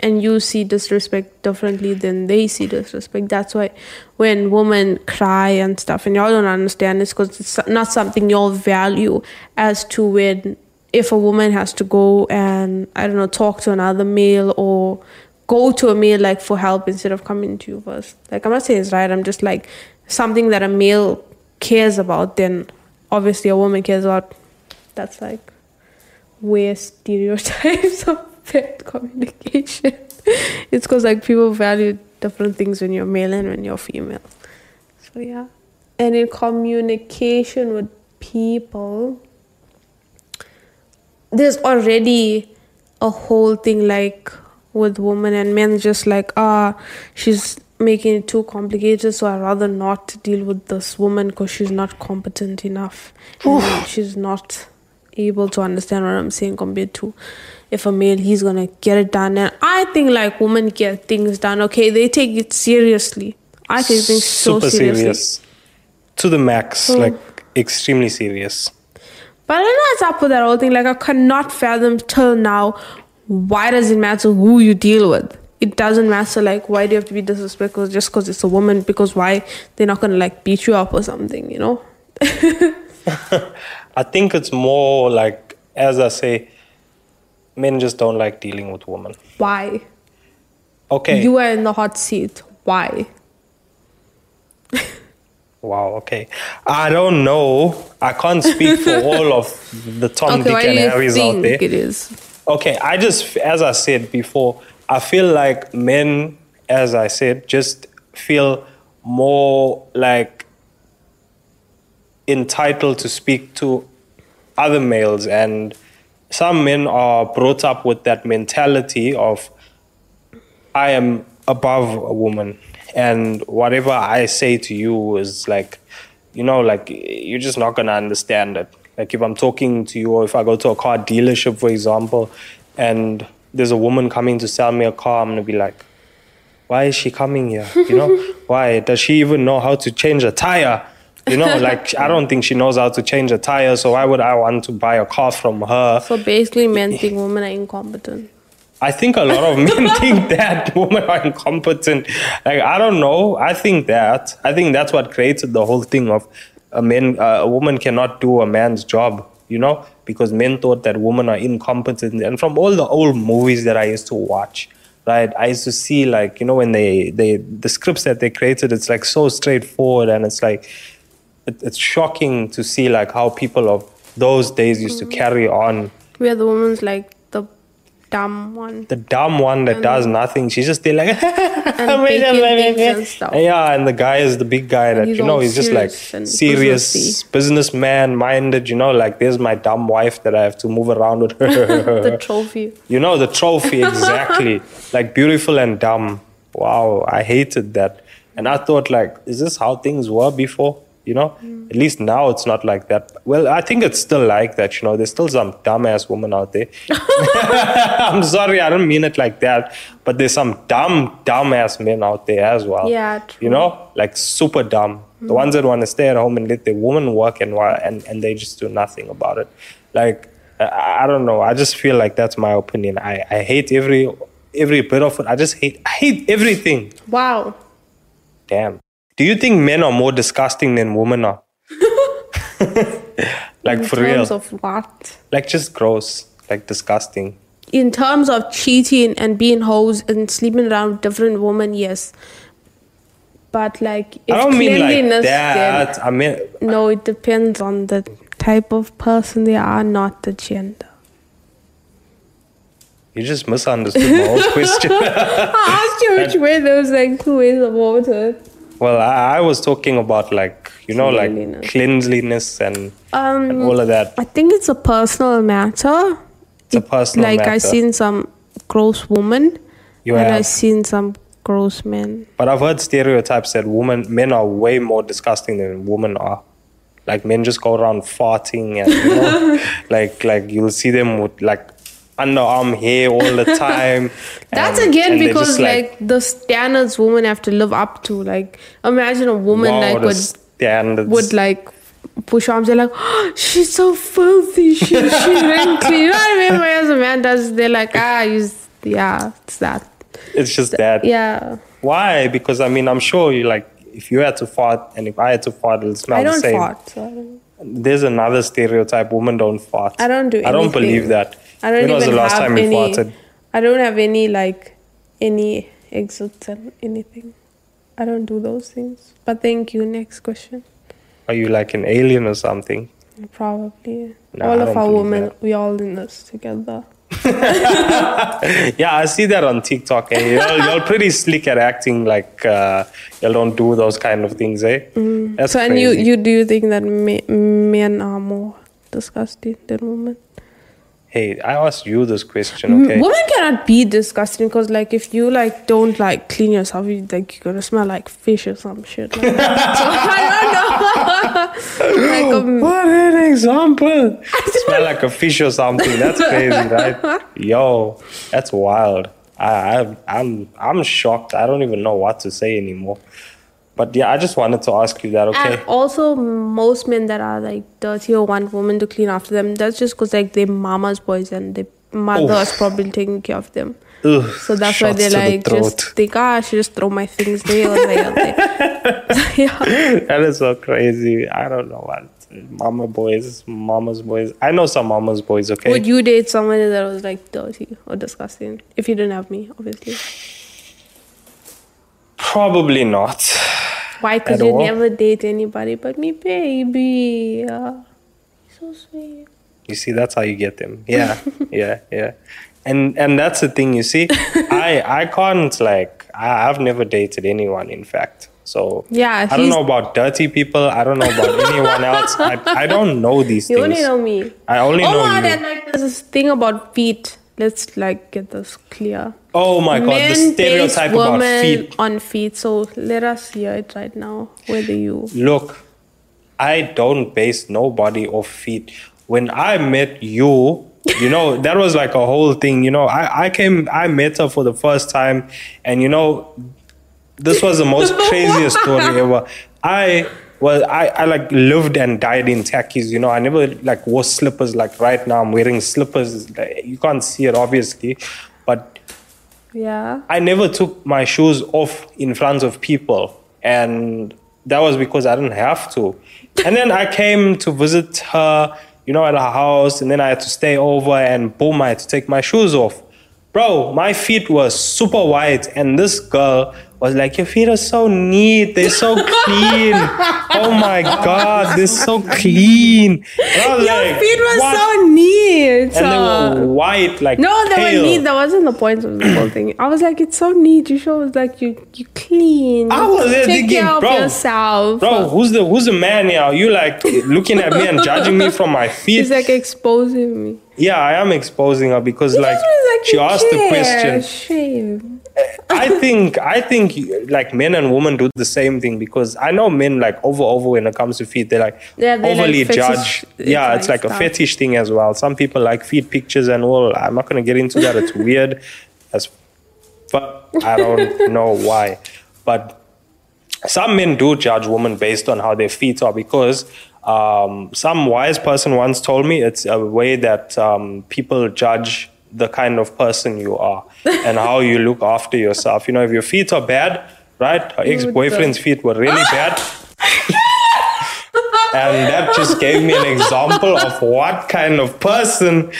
and you see disrespect differently than they see disrespect. That's why when women cry and stuff and y'all don't understand it's because it's not something y'all value as to when if a woman has to go and I don't know talk to another male or go to a male like for help instead of coming to you first. Like I'm not saying it's right. I'm just like something that a male cares about. Then obviously a woman cares about. That's like where stereotypes of bad communication. it's because like people value different things when you're male and when you're female. So yeah, and in communication with people there's already a whole thing like with women and men just like ah she's making it too complicated so i rather not deal with this woman because she's not competent enough she's not able to understand what i'm saying compared to if a male he's gonna get it done and i think like women get things done okay they take it seriously i take things so Super seriously serious. To the max, Oh. like extremely serious. But I don't know what's up with that whole thing. Like I cannot fathom till now why does it matter who you deal with? It doesn't matter like why do you have to be disrespectful just because it's a woman? Because why they're not gonna like beat you up or something, you know? I think it's more like, as I say, men just don't like dealing with women. Why? Okay. You are in the hot seat. Why? Wow, okay. I don't know. I can't speak for all of the Tom, okay, Dick, and Harrys out think there. it is? Okay, I just, as I said before, I feel like men, as I said, just feel more like entitled to speak to other males. And some men are brought up with that mentality of, I am above a woman. And whatever I say to you is like, you know, like you're just not going to understand it. Like if I'm talking to you, or if I go to a car dealership, for example, and there's a woman coming to sell me a car, I'm going to be like, why is she coming here? You know, why? Does she even know how to change a tire? You know, like I don't think she knows how to change a tire, so why would I want to buy a car from her? So basically men think women are incompetent. I think a lot of men think that women are incompetent. Like I don't know. I think that. I think that's what created the whole thing of a man, uh, a woman cannot do a man's job. You know, because men thought that women are incompetent, and from all the old movies that I used to watch, right, I used to see like you know when they they the scripts that they created, it's like so straightforward, and it's like it, it's shocking to see like how people of those days used to carry on Where the woman's like dumb one. the dumb one that does nothing. She's just there like And and stuff. Yeah, and the guy is the big guy that you know he's just like serious and businessman minded. You know, like there's my dumb wife that I have to move around with. the trophy. you know, the trophy exactly, like beautiful and dumb. Wow, I hated that, and I thought like, is this how things were before? You know, Mm. at least now it's not like that. Well, I think it's still like that. You know, there's still some dumbass woman out there. I'm sorry, I don't mean it like that, but there's some dumb, dumbass men out there as well. Yeah, true. You know, like super dumb. The ones that want to stay at home and let their woman work and and and they just do nothing about it. Like I, I don't know. I just feel like that's my opinion. I I hate every every bit of it. I just hate I hate everything. Wow. Damn. Do you think men are more disgusting than women are? like In for real. terms of what? like just gross. Like disgusting. In terms of cheating and being hoes and sleeping around with different women, yes. But like, I don't mean like that. I mean no, it depends on the type of person they are, not the gender. you just misunderstood my whole question. I asked you which way there was like two ways about it. Well, I, I was talking about like you know like Cleanliness. cleanliness and, and Um, all of that. I think it's a personal matter. It's a personal matter. like matter. I seen some gross women, You and I have. seen some gross men. But I've heard stereotypes that women men are way more disgusting than women are. Like men just go around farting and you know, like like you'll see them with like underarm hair all the time. That's and- again and because just like, the standards women have to live up to. Like imagine a woman wow, like the would standards. would like push arms. They're like, oh, she's so filthy. She she's wrinkly. You know what I mean? Whereas a man does, they're like, ah, he's yeah, it's that. it's just that. Yeah, Why? Because I mean, I'm sure you like if you had to fart and if I had to fart, it'll smell I the don't same. fart. So I don't- There's another stereotype: women don't fart. I don't do. I don't believe that. I don't when was even the last have time you any. farted? I don't have any like any exits and anything. I don't do those things. But thank you. Next question. Are you like an alien or something? Probably. No, all of our women, that. we all in this together. Yeah, I see that on TikTok. Eh? Y'all, y'all pretty slick at acting like uh, y'all don't do those kind of things, eh? Mm. so, and you, you do you think that me, men are more disgusting than women? Hey, I asked you this question, okay? Women cannot be disgusting because, like, if you like don't like clean yourself, you like you're gonna smell like fish or some shit. Like so I don't know. like, um, What an example! Smell like a fish or something. That's crazy, right? Yo, that's wild. I, I, I'm, I'm shocked. I don't even know what to say anymore. But yeah, I just wanted to ask you that, okay? And also, most men that are like dirty or want women to clean after them, that's just because like their mama's boys and their mother is probably taking care of them. Ugh, So that's why they the like throat. just think, ah, I should just throw my things there or there or there. yeah. that is so crazy. I don't know what. Mama boys, mama's boys. I know some mama's boys, okay? Would you date somebody that was like dirty or disgusting? If you didn't have me, obviously. Probably not. Why? Because you all? never date anybody but me, baby. Uh, so sweet. You see, that's how you get them. Yeah, yeah, yeah. And and that's the thing. You see, I I can't like I, I've never dated anyone. In fact, so Yeah, I don't know about dirty people. I don't know about anyone else. I, I don't know these You things. only know me. I only oh, know and you. then like there's this thing about feet. Let's like get this clear. Oh my god, the Men base stereotype about feet. on feet. So let us hear it right now. Whether you Look, I don't base nobody off feet. When I met you, you know, that was like a whole thing. You know, I, I came, I met her for the first time, and you know, this was the most craziest story ever. I well, I, I like lived and died in tackies. You know, I never like wore slippers. Like right now, I'm wearing slippers. You can't see it obviously, but yeah. I never took my shoes off in front of people. And that was because I didn't have to. And then I came to visit her, you know, at her house, and then I had to stay over, and boom, I had to take my shoes off. Bro, my feet were super white, and this girl was like, Your feet are so neat, they're so clean. oh my god, they're so clean. And I was Your like, feet were "What?" so neat. And they uh, were white, like no, they pale. were neat. That wasn't the point of the whole thing. I was like, it's so neat. You show us like you you clean. I was there Take thinking, care of bro, yourself. Bro, who's the who's the man here? You like looking at me and judging me from my feet? He's like exposing me. Yeah, I am exposing her because like, like, she "You asked the care." question. Shame. I think I think like men and women do the same thing because I know men like over over when it comes to feet they're like Yeah, they like overly fetish- judge. Yeah, it's like like a fetish thing as well. Some people like feet pictures and all. I'm not gonna get into that. It's weird as fuck. I don't know why, but some men do judge women based on how their feet are because um, some wise person once told me it's a way that um, people judge the kind of person you are and how you look after yourself. You know, if your feet are bad, right? Her ex boyfriend's feet were really bad. and that just gave me an example of what kind of person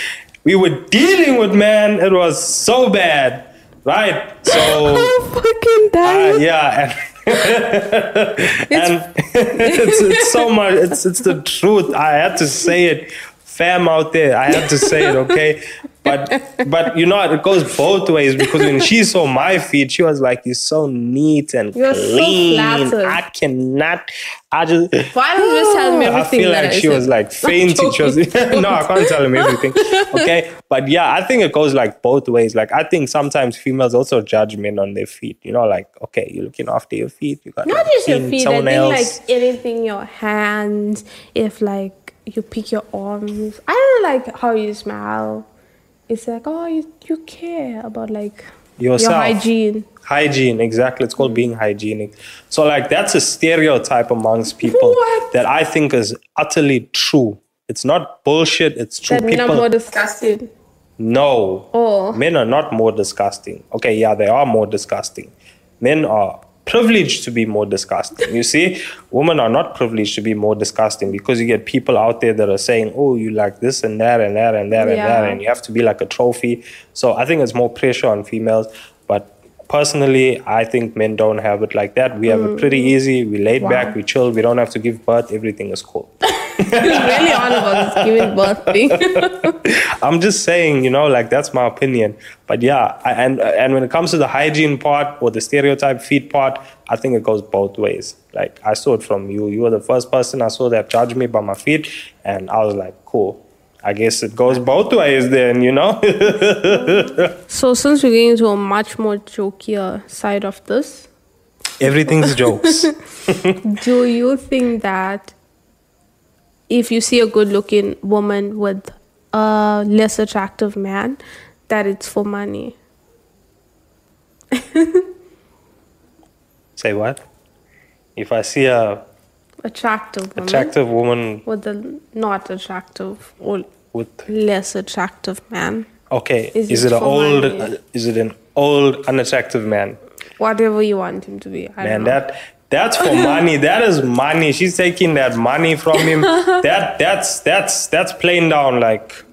we were dealing with, man. It was so bad, right? So. I'm fucking Uh, yeah, and, and it's, it's so much. It's it's the truth. I had to say it, fam out there. I have to say it, okay. But but you know it goes both ways because when she saw my feet, she was like, "You're so neat and You're clean. flattered. I cannot. I just." Why don't you just tell me I feel like she was like fainting. She was no, I can't tell him everything. Okay, but yeah, I think it goes like both ways. Like I think sometimes females also judge men on their feet. You know, like okay, you're looking after your feet. You got Not just your feet. I someone think else. like anything, your hands. If like you pick your arms, I don't like how you smile. It's like oh, you you care about like Yourself. your hygiene. Hygiene, exactly. It's called being hygienic. So, like, that's a stereotype amongst people What? that I think is utterly true. It's not bullshit. It's true. That men are people more disgusting. No. Oh. Men are not more disgusting. Okay, yeah, they are more disgusting. Men are privileged to be more disgusting. You see, women are not privileged to be more disgusting because you get people out there that are saying, oh, you like this and that and that and that and that, and you have to be like a trophy. So I think it's more pressure on females. But personally, I think men don't have it like that. We have it mm. pretty easy. We laid back, we chill, we don't have to give birth, everything is cool. It's really on about this giving birth thing. I'm just saying, you know, like that's my opinion. But yeah, I, and and when it comes to the hygiene part or the stereotype feed part, I think it goes both ways. Like I saw it from you. You were the first person I saw that judged me by my feet, and I was like, cool. I guess it goes both ways then, you know. so since we're getting to a much more jokier side of this, Everything's jokes. do you think that if you see a good looking woman with a less attractive man, that it's for money? Say what? If I see a Attractive woman attractive woman with a not attractive or with less attractive man, okay, Is is, it it an old? money? Uh, is it an old unattractive man? whatever you want him to be. I Man, that that's for money. That is money. She's taking that money from him. that that's that's that's playing down like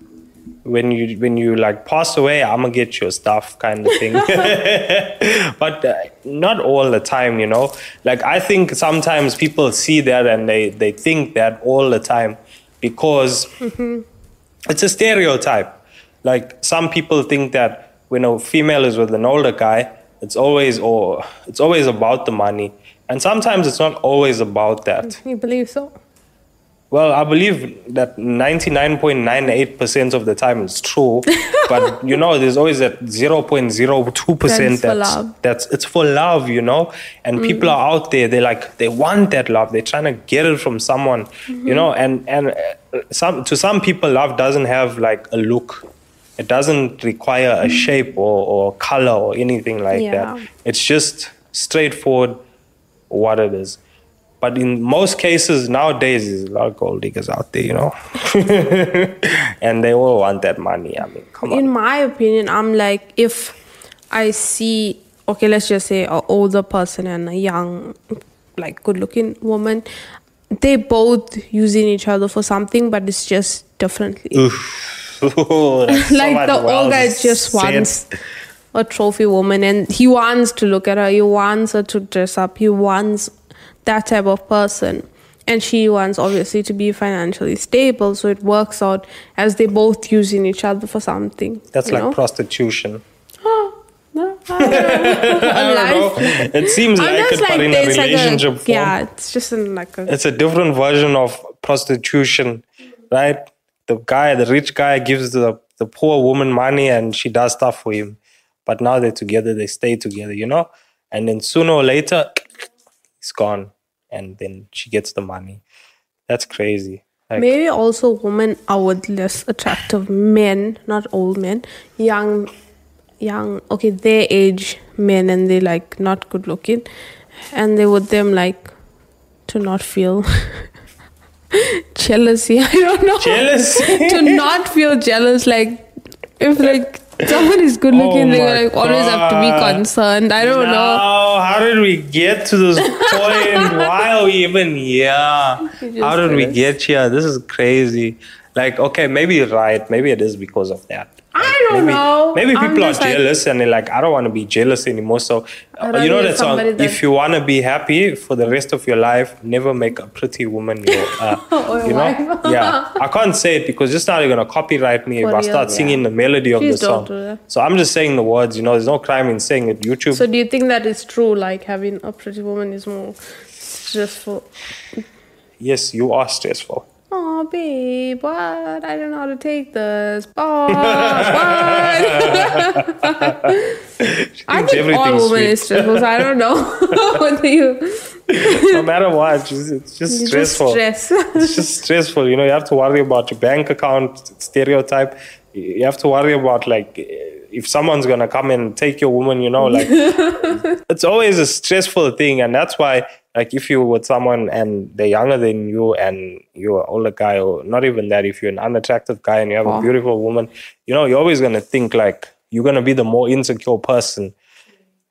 when you when you like pass away, I'm gonna get your stuff kind of thing. but uh, not all the time, you know. Like I think sometimes people see that and they they think that all the time because it's a stereotype. Like some people think that when a female is with an older guy, it's always or it's always about the money, and sometimes it's not always about that. You believe so? Well, I believe that ninety nine point nine eight percent of the time it's true, but you know, there's always that zero point zero two percent That is for that's it's for love, you know. And mm. people are out there, they like they want that love. They're trying to get it from someone, you mm-hmm. know. And and uh, some to some people, love doesn't have like a look. It doesn't require a mm. shape or, or color or anything like Yeah. that. It's just straightforward what it is. But in most cases nowadays, there's a lot of gold diggers out there, you know, and they all want that money. I mean, come on. In my opinion, I'm like, if I see, okay, let's just say an older person and a young like good looking woman, they both using each other for something, but it's just differently. Oof. So like the old guy just wants a trophy woman and he wants to look at her he wants her to dress up he wants that type of person and she wants obviously to be financially stable so it works out as they both using each other for something That's like know? prostitution. no, I don't know. I don't know. It seems like Unless, it, but in a there's like relationship form. yeah it's just in like a It's a different version of prostitution, right? The guy, the rich guy, gives the the poor woman money, and she does stuff for him. But now they're together, they stay together, you know. And then sooner or later, he's gone, and then she gets the money. That's crazy. Like, Maybe also women are with less attractive men, not old men, young, young. Okay, their age men, and they like not good looking, and they would them like to not feel jealousy. I don't know. jealous. to not feel jealous, like if like someone is good looking, Oh they like always have to be concerned. I don't know. How did we get to this point? Why are we even here? How did we get here? This is crazy. Like, okay, maybe you're right. Maybe it is because of that. I don't maybe, know. Maybe people are just like- jealous and they're like, I don't want to be jealous anymore. So, uh, you know that song, that- if you want to be happy for the rest of your life, never make a pretty woman your, uh, you know? yeah. I can't say it because just now you're going to copyright me if For I real, start yeah. singing the melody of Please the song. do. So I'm just saying the words, you know, there's no crime in saying it. YouTube So do you think that is true? Like having a pretty woman is more stressful. Yes, you are stressful. Oh, babe, what? I don't know how to take this. Boss, what? I think all women is stressful. So I don't know. what do you? No matter what, it's it's just just stressful. stress. it's just stressful. You know, you have to worry about your bank account stereotype. You have to worry about like if someone's gonna come and take your woman. You know, like it's always a stressful thing, and that's why. Like if you're with someone and they're younger than you and you're an older guy, or not even that, if you're an unattractive guy and you have a Oh. beautiful woman, you know, you're always gonna think like you're gonna be the more insecure person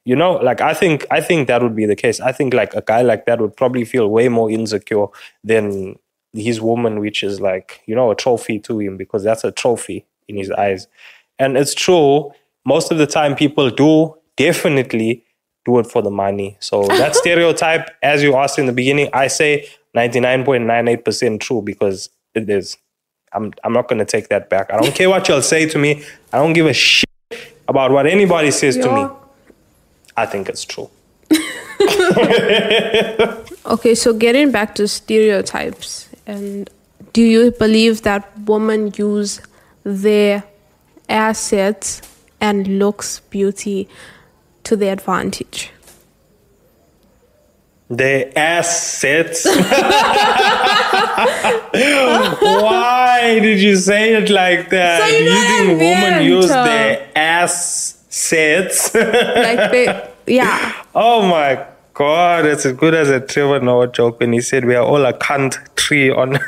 you know like i think i think that would be the case i think like a guy like that would probably feel way more insecure than his woman which is like you know a trophy to him because that's a trophy in his eyes. And it's true most of the time people do definitely do it for the money. So that stereotype as you asked in the beginning i say 99.98% true because it is. I'm, I'm not going to take that back. I don't care what you'll say to me. I don't give a shit about what anybody says to me. I think it's true. Okay, so getting back to stereotypes, and do you believe that women use their assets and looks, beauty to their advantage? The assets. Why did you say it like that? So you know you think women use their assets? Like they, yeah. oh my god, it's as good as a Trevor Noah joke when he said we are all a cunt tree on.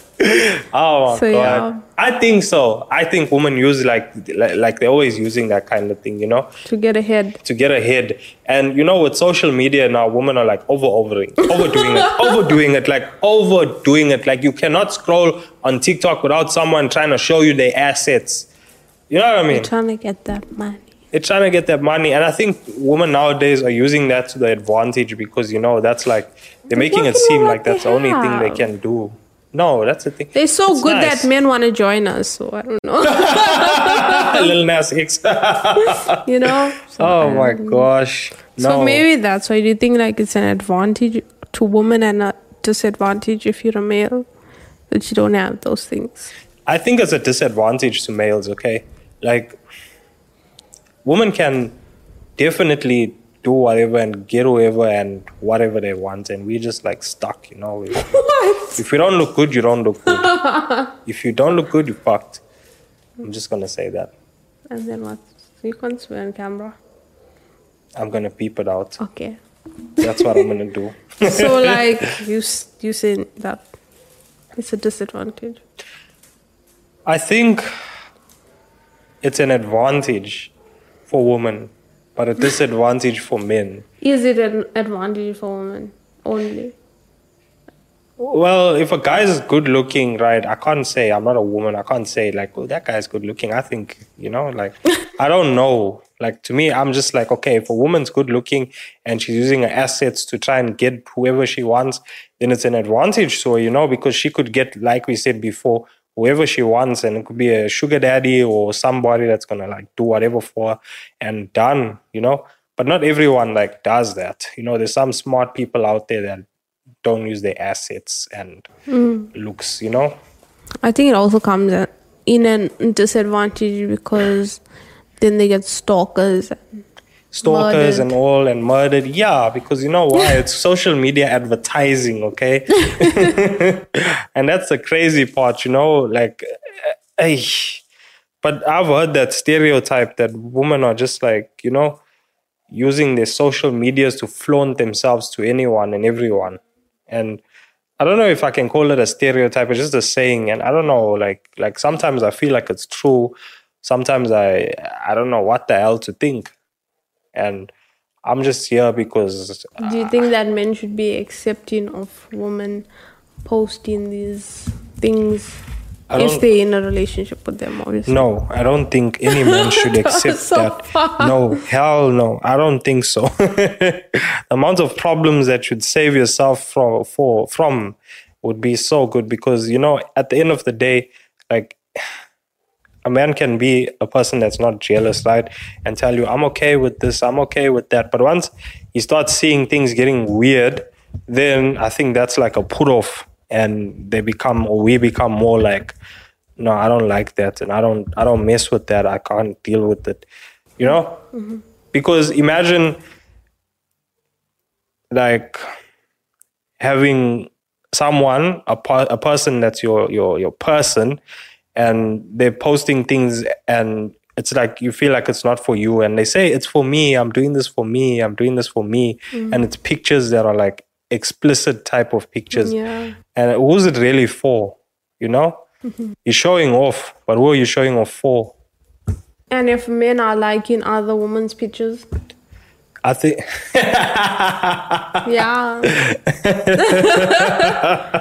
oh my So, god. yeah. I think so. I think women use like, like like they're always using that kind of thing, you know? To get ahead. to get ahead. And you know, with social media now, women are like over overing, overdoing it, overdoing it, like overdoing it. Like you cannot scroll on TikTok without someone trying to show you their assets. You know what I mean? You're trying to get that money. They're trying to get that money, and I think women nowadays are using that to their advantage because you know that's like they're making it seem like what that's the only thing they can do. No, that's the thing. They're so It's good nice. that men want to join us. So I don't know. Lil Nas X. you know. So, oh my gosh. No. So maybe that's why do you think like it's an advantage to women and a disadvantage if you're a male that you don't have those things. I think it's a disadvantage to males, okay? Like, women can definitely do whatever and get whoever and whatever they want, and we're just like stuck, you know? If, if you don't look good, you don't look good. if you don't look good, you fucked. I'm just gonna say that. And then what? So you can't swear on camera. I'm gonna peep it out. Okay. That's what I'm gonna do. So like you you saying that it's a disadvantage. I think it's an advantage for women but a disadvantage for men. Is it an advantage for women only? Well, if a guy is good looking, right, I can't say, I'm not a woman, I can't say, like, oh, that guy's good looking. I think, you know, like, I don't know. Like, to me, I'm just like, okay, if a woman's good looking and she's using her assets to try and get whoever she wants, then it's an advantage to her, you know, because she could get, like we said before, whoever she wants, and it could be a sugar daddy or somebody that's gonna like do whatever for her and done, you know. But not everyone like does that. You know, there's some smart people out there that don't use their assets and hmm. looks, you know. I think it also comes in a disadvantage because then they get stalkers. Stalkers Murdered. and all and murdered. Yeah, because you know why? it's social media advertising, okay? and that's the crazy part, you know, like eh, but I've heard that stereotype that women are just like, you know, using their social medias to flaunt themselves to anyone and everyone. And I don't know if I can call it a stereotype, it's just a saying. And I don't know, like like sometimes I feel like it's true. Sometimes I I don't know what the hell to think. And I'm just here because Do you think that men should be accepting of women posting these things if they're in a relationship with them? Obviously, No, I don't think any man should accept so that. far. No, hell no. I don't think so. the amount of problems that you'd save yourself from for from would be so good because you know at the end of the day, like a man can be a person that's not jealous, right? And tell you, I'm okay with this, I'm okay with that. But once you start seeing things getting weird, then I think that's like a put off and they become or we become more like, no, I don't like that and I don't I don't mess with that. I can't deal with it. You know? Mm-hmm. Because imagine like having someone a, per- a person that's your your your person and they're posting things and it's like you feel like it's not for you. And they say it's for me. I'm doing this for me. I'm doing this for me. Mm-hmm. And it's pictures that are like explicit type of pictures. Yeah. and who's it really for you know? Mm-hmm. You're showing off but who are you showing off for? And if men are liking other women's pictures, i think yeah,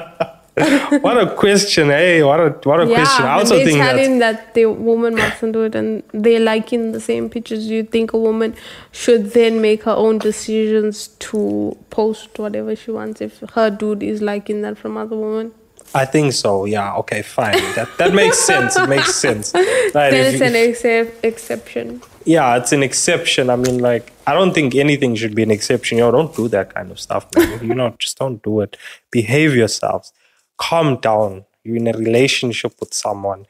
what a question hey what a what a question i yeah, also they're think that telling that the woman mustn't do it, and they're liking the same pictures. You think a woman should then make her own decisions to post whatever she wants if her dude is liking that from other women? I think so. Yeah. Okay. Fine. That that makes sense. It makes sense. Right, Then it's an excep- exception. yeah, it's an exception. I mean, like, I don't think anything should be an exception. Yo, don't do that kind of stuff, man. you know, just don't do it. Behave yourselves. Calm down. You're in a relationship with someone.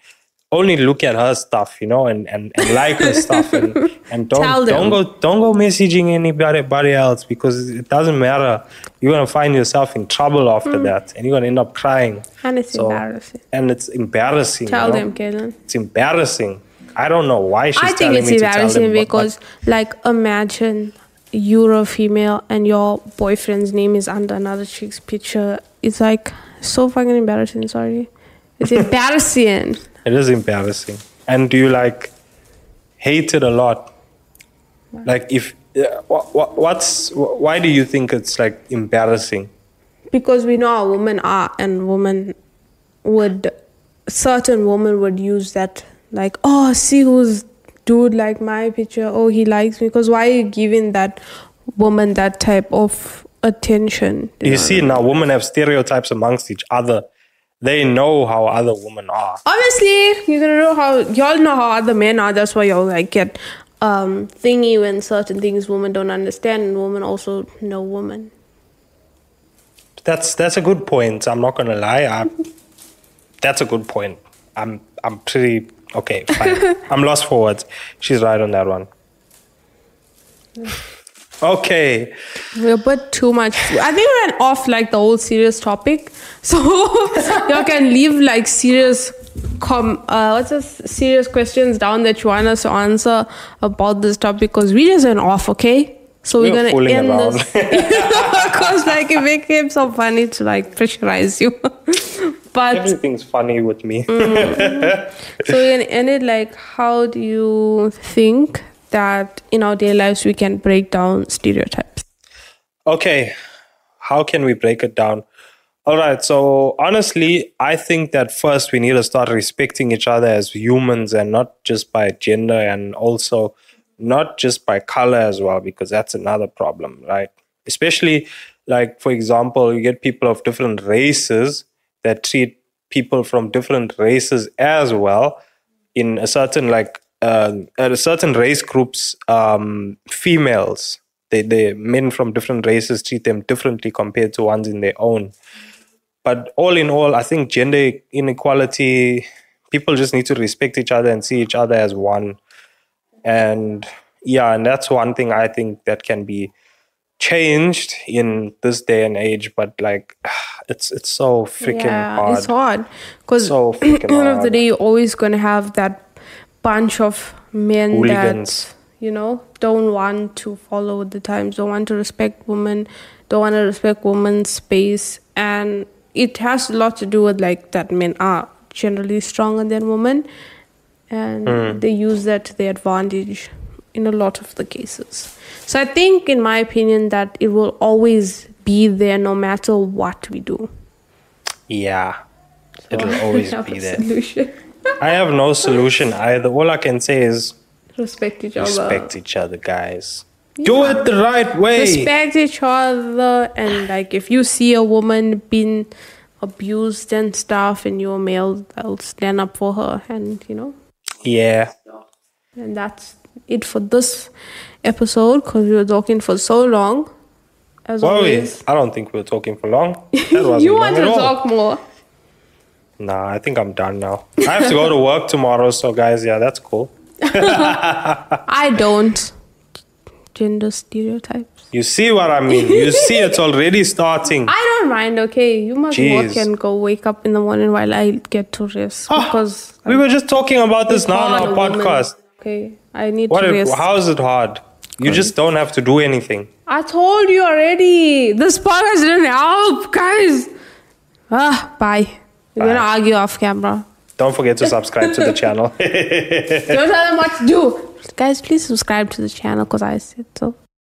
Only look at her stuff, you know, and, and, and like her stuff, and, and don't don't go don't go messaging anybody anybody else because it doesn't matter. You're gonna find yourself in trouble after Hmm. that, and you're gonna end up crying. And it's So- embarrassing. and it's embarrassing. Tell you know? them, Kaylin. It's embarrassing. I don't know why she's I think telling it's me to tell embarrassing them, but- because, like, imagine you're a female and your boyfriend's name is under another chick's picture. It's like so fucking embarrassing. Sorry, it's embarrassing. it is embarrassing. And do you like hate it a lot? Like if uh, what, what what's wh- why do you think it's like embarrassing? because we know how women are, and women would certain women would use that like, oh, see who's dude like my picture. Oh, he likes me. Because why are you giving that woman that type of attention? You know? see now women have stereotypes amongst each other. They know how other women are. obviously you're gonna know how y'all know how other men are that's why y'all like get um thingy when certain things women don't understand and women also know women That's that's a good point. I'm not gonna lie. I, that's a good point. I'm I'm pretty okay. Fine. I'm lost for words. She's right on that one. Okay. we're a bit too much i think we went off like the whole serious topic so y'all can leave like serious com uh what's this serious questions down that you want us to answer about this topic because we just went off okay so we're, We're gonna end around. this because like it became so funny to like pressurize you but Everything's funny with me. So we're gonna end it like, how do you think that in our daily lives we can break down stereotypes? Okay, how can we break it down? All right, so honestly, I think that first we need to start respecting each other as humans and not just by gender and also not just by color as well, because that's another problem, right? Especially, like, for example, you get people of different races that treat people from different races as well in a certain, like, uh, at a certain race groups, um, females, they, they men from different races treat them differently compared to ones in their own. But all in all, I think gender inequality, people just need to respect each other and see each other as one. And yeah, and that's one thing I think that can be changed in this day and age. But like, it's it's so freaking yeah, hard. it's hard because So end of the day, you're always going to have that bunch of men Hooligans. that you know don't want to follow the times, don't want to respect women, don't want to respect women's space, and it has a lot to do with like that men are generally stronger than women, and Hmm. they use that to their advantage in a lot of the cases. So I think, in my opinion, that it will always be there no matter what we do. Yeah, it'll always be there. Solution. I have no solution either. All I can say is Respect each other. respect each other, guys. Do it the right way. Respect each other, and like if you see a woman being abused and stuff, and you're male, I'll stand up for her, and you know, Yeah. and that's it for this episode because we were talking for so long. As Well, always, I don't think we were talking for long. You want to talk more. Nah, I think I'm done now. I have to go to work tomorrow, so guys, yeah, that's cool. I don't. Gender stereotypes. You see what I mean? You see it's already starting. I don't mind. Okay, you must work and go wake up in the morning while I get to rest Ah, because we were just talking about this now on our a woman. podcast. Okay, I need What? to If, rest. how is it hard? You just don't have to do anything. I told you already. This podcast didn't help, guys. Ah, bye. We're gonna argue off camera. Don't forget to subscribe to the channel. Don't tell them what to do. Guys, please subscribe to the channel because I said so.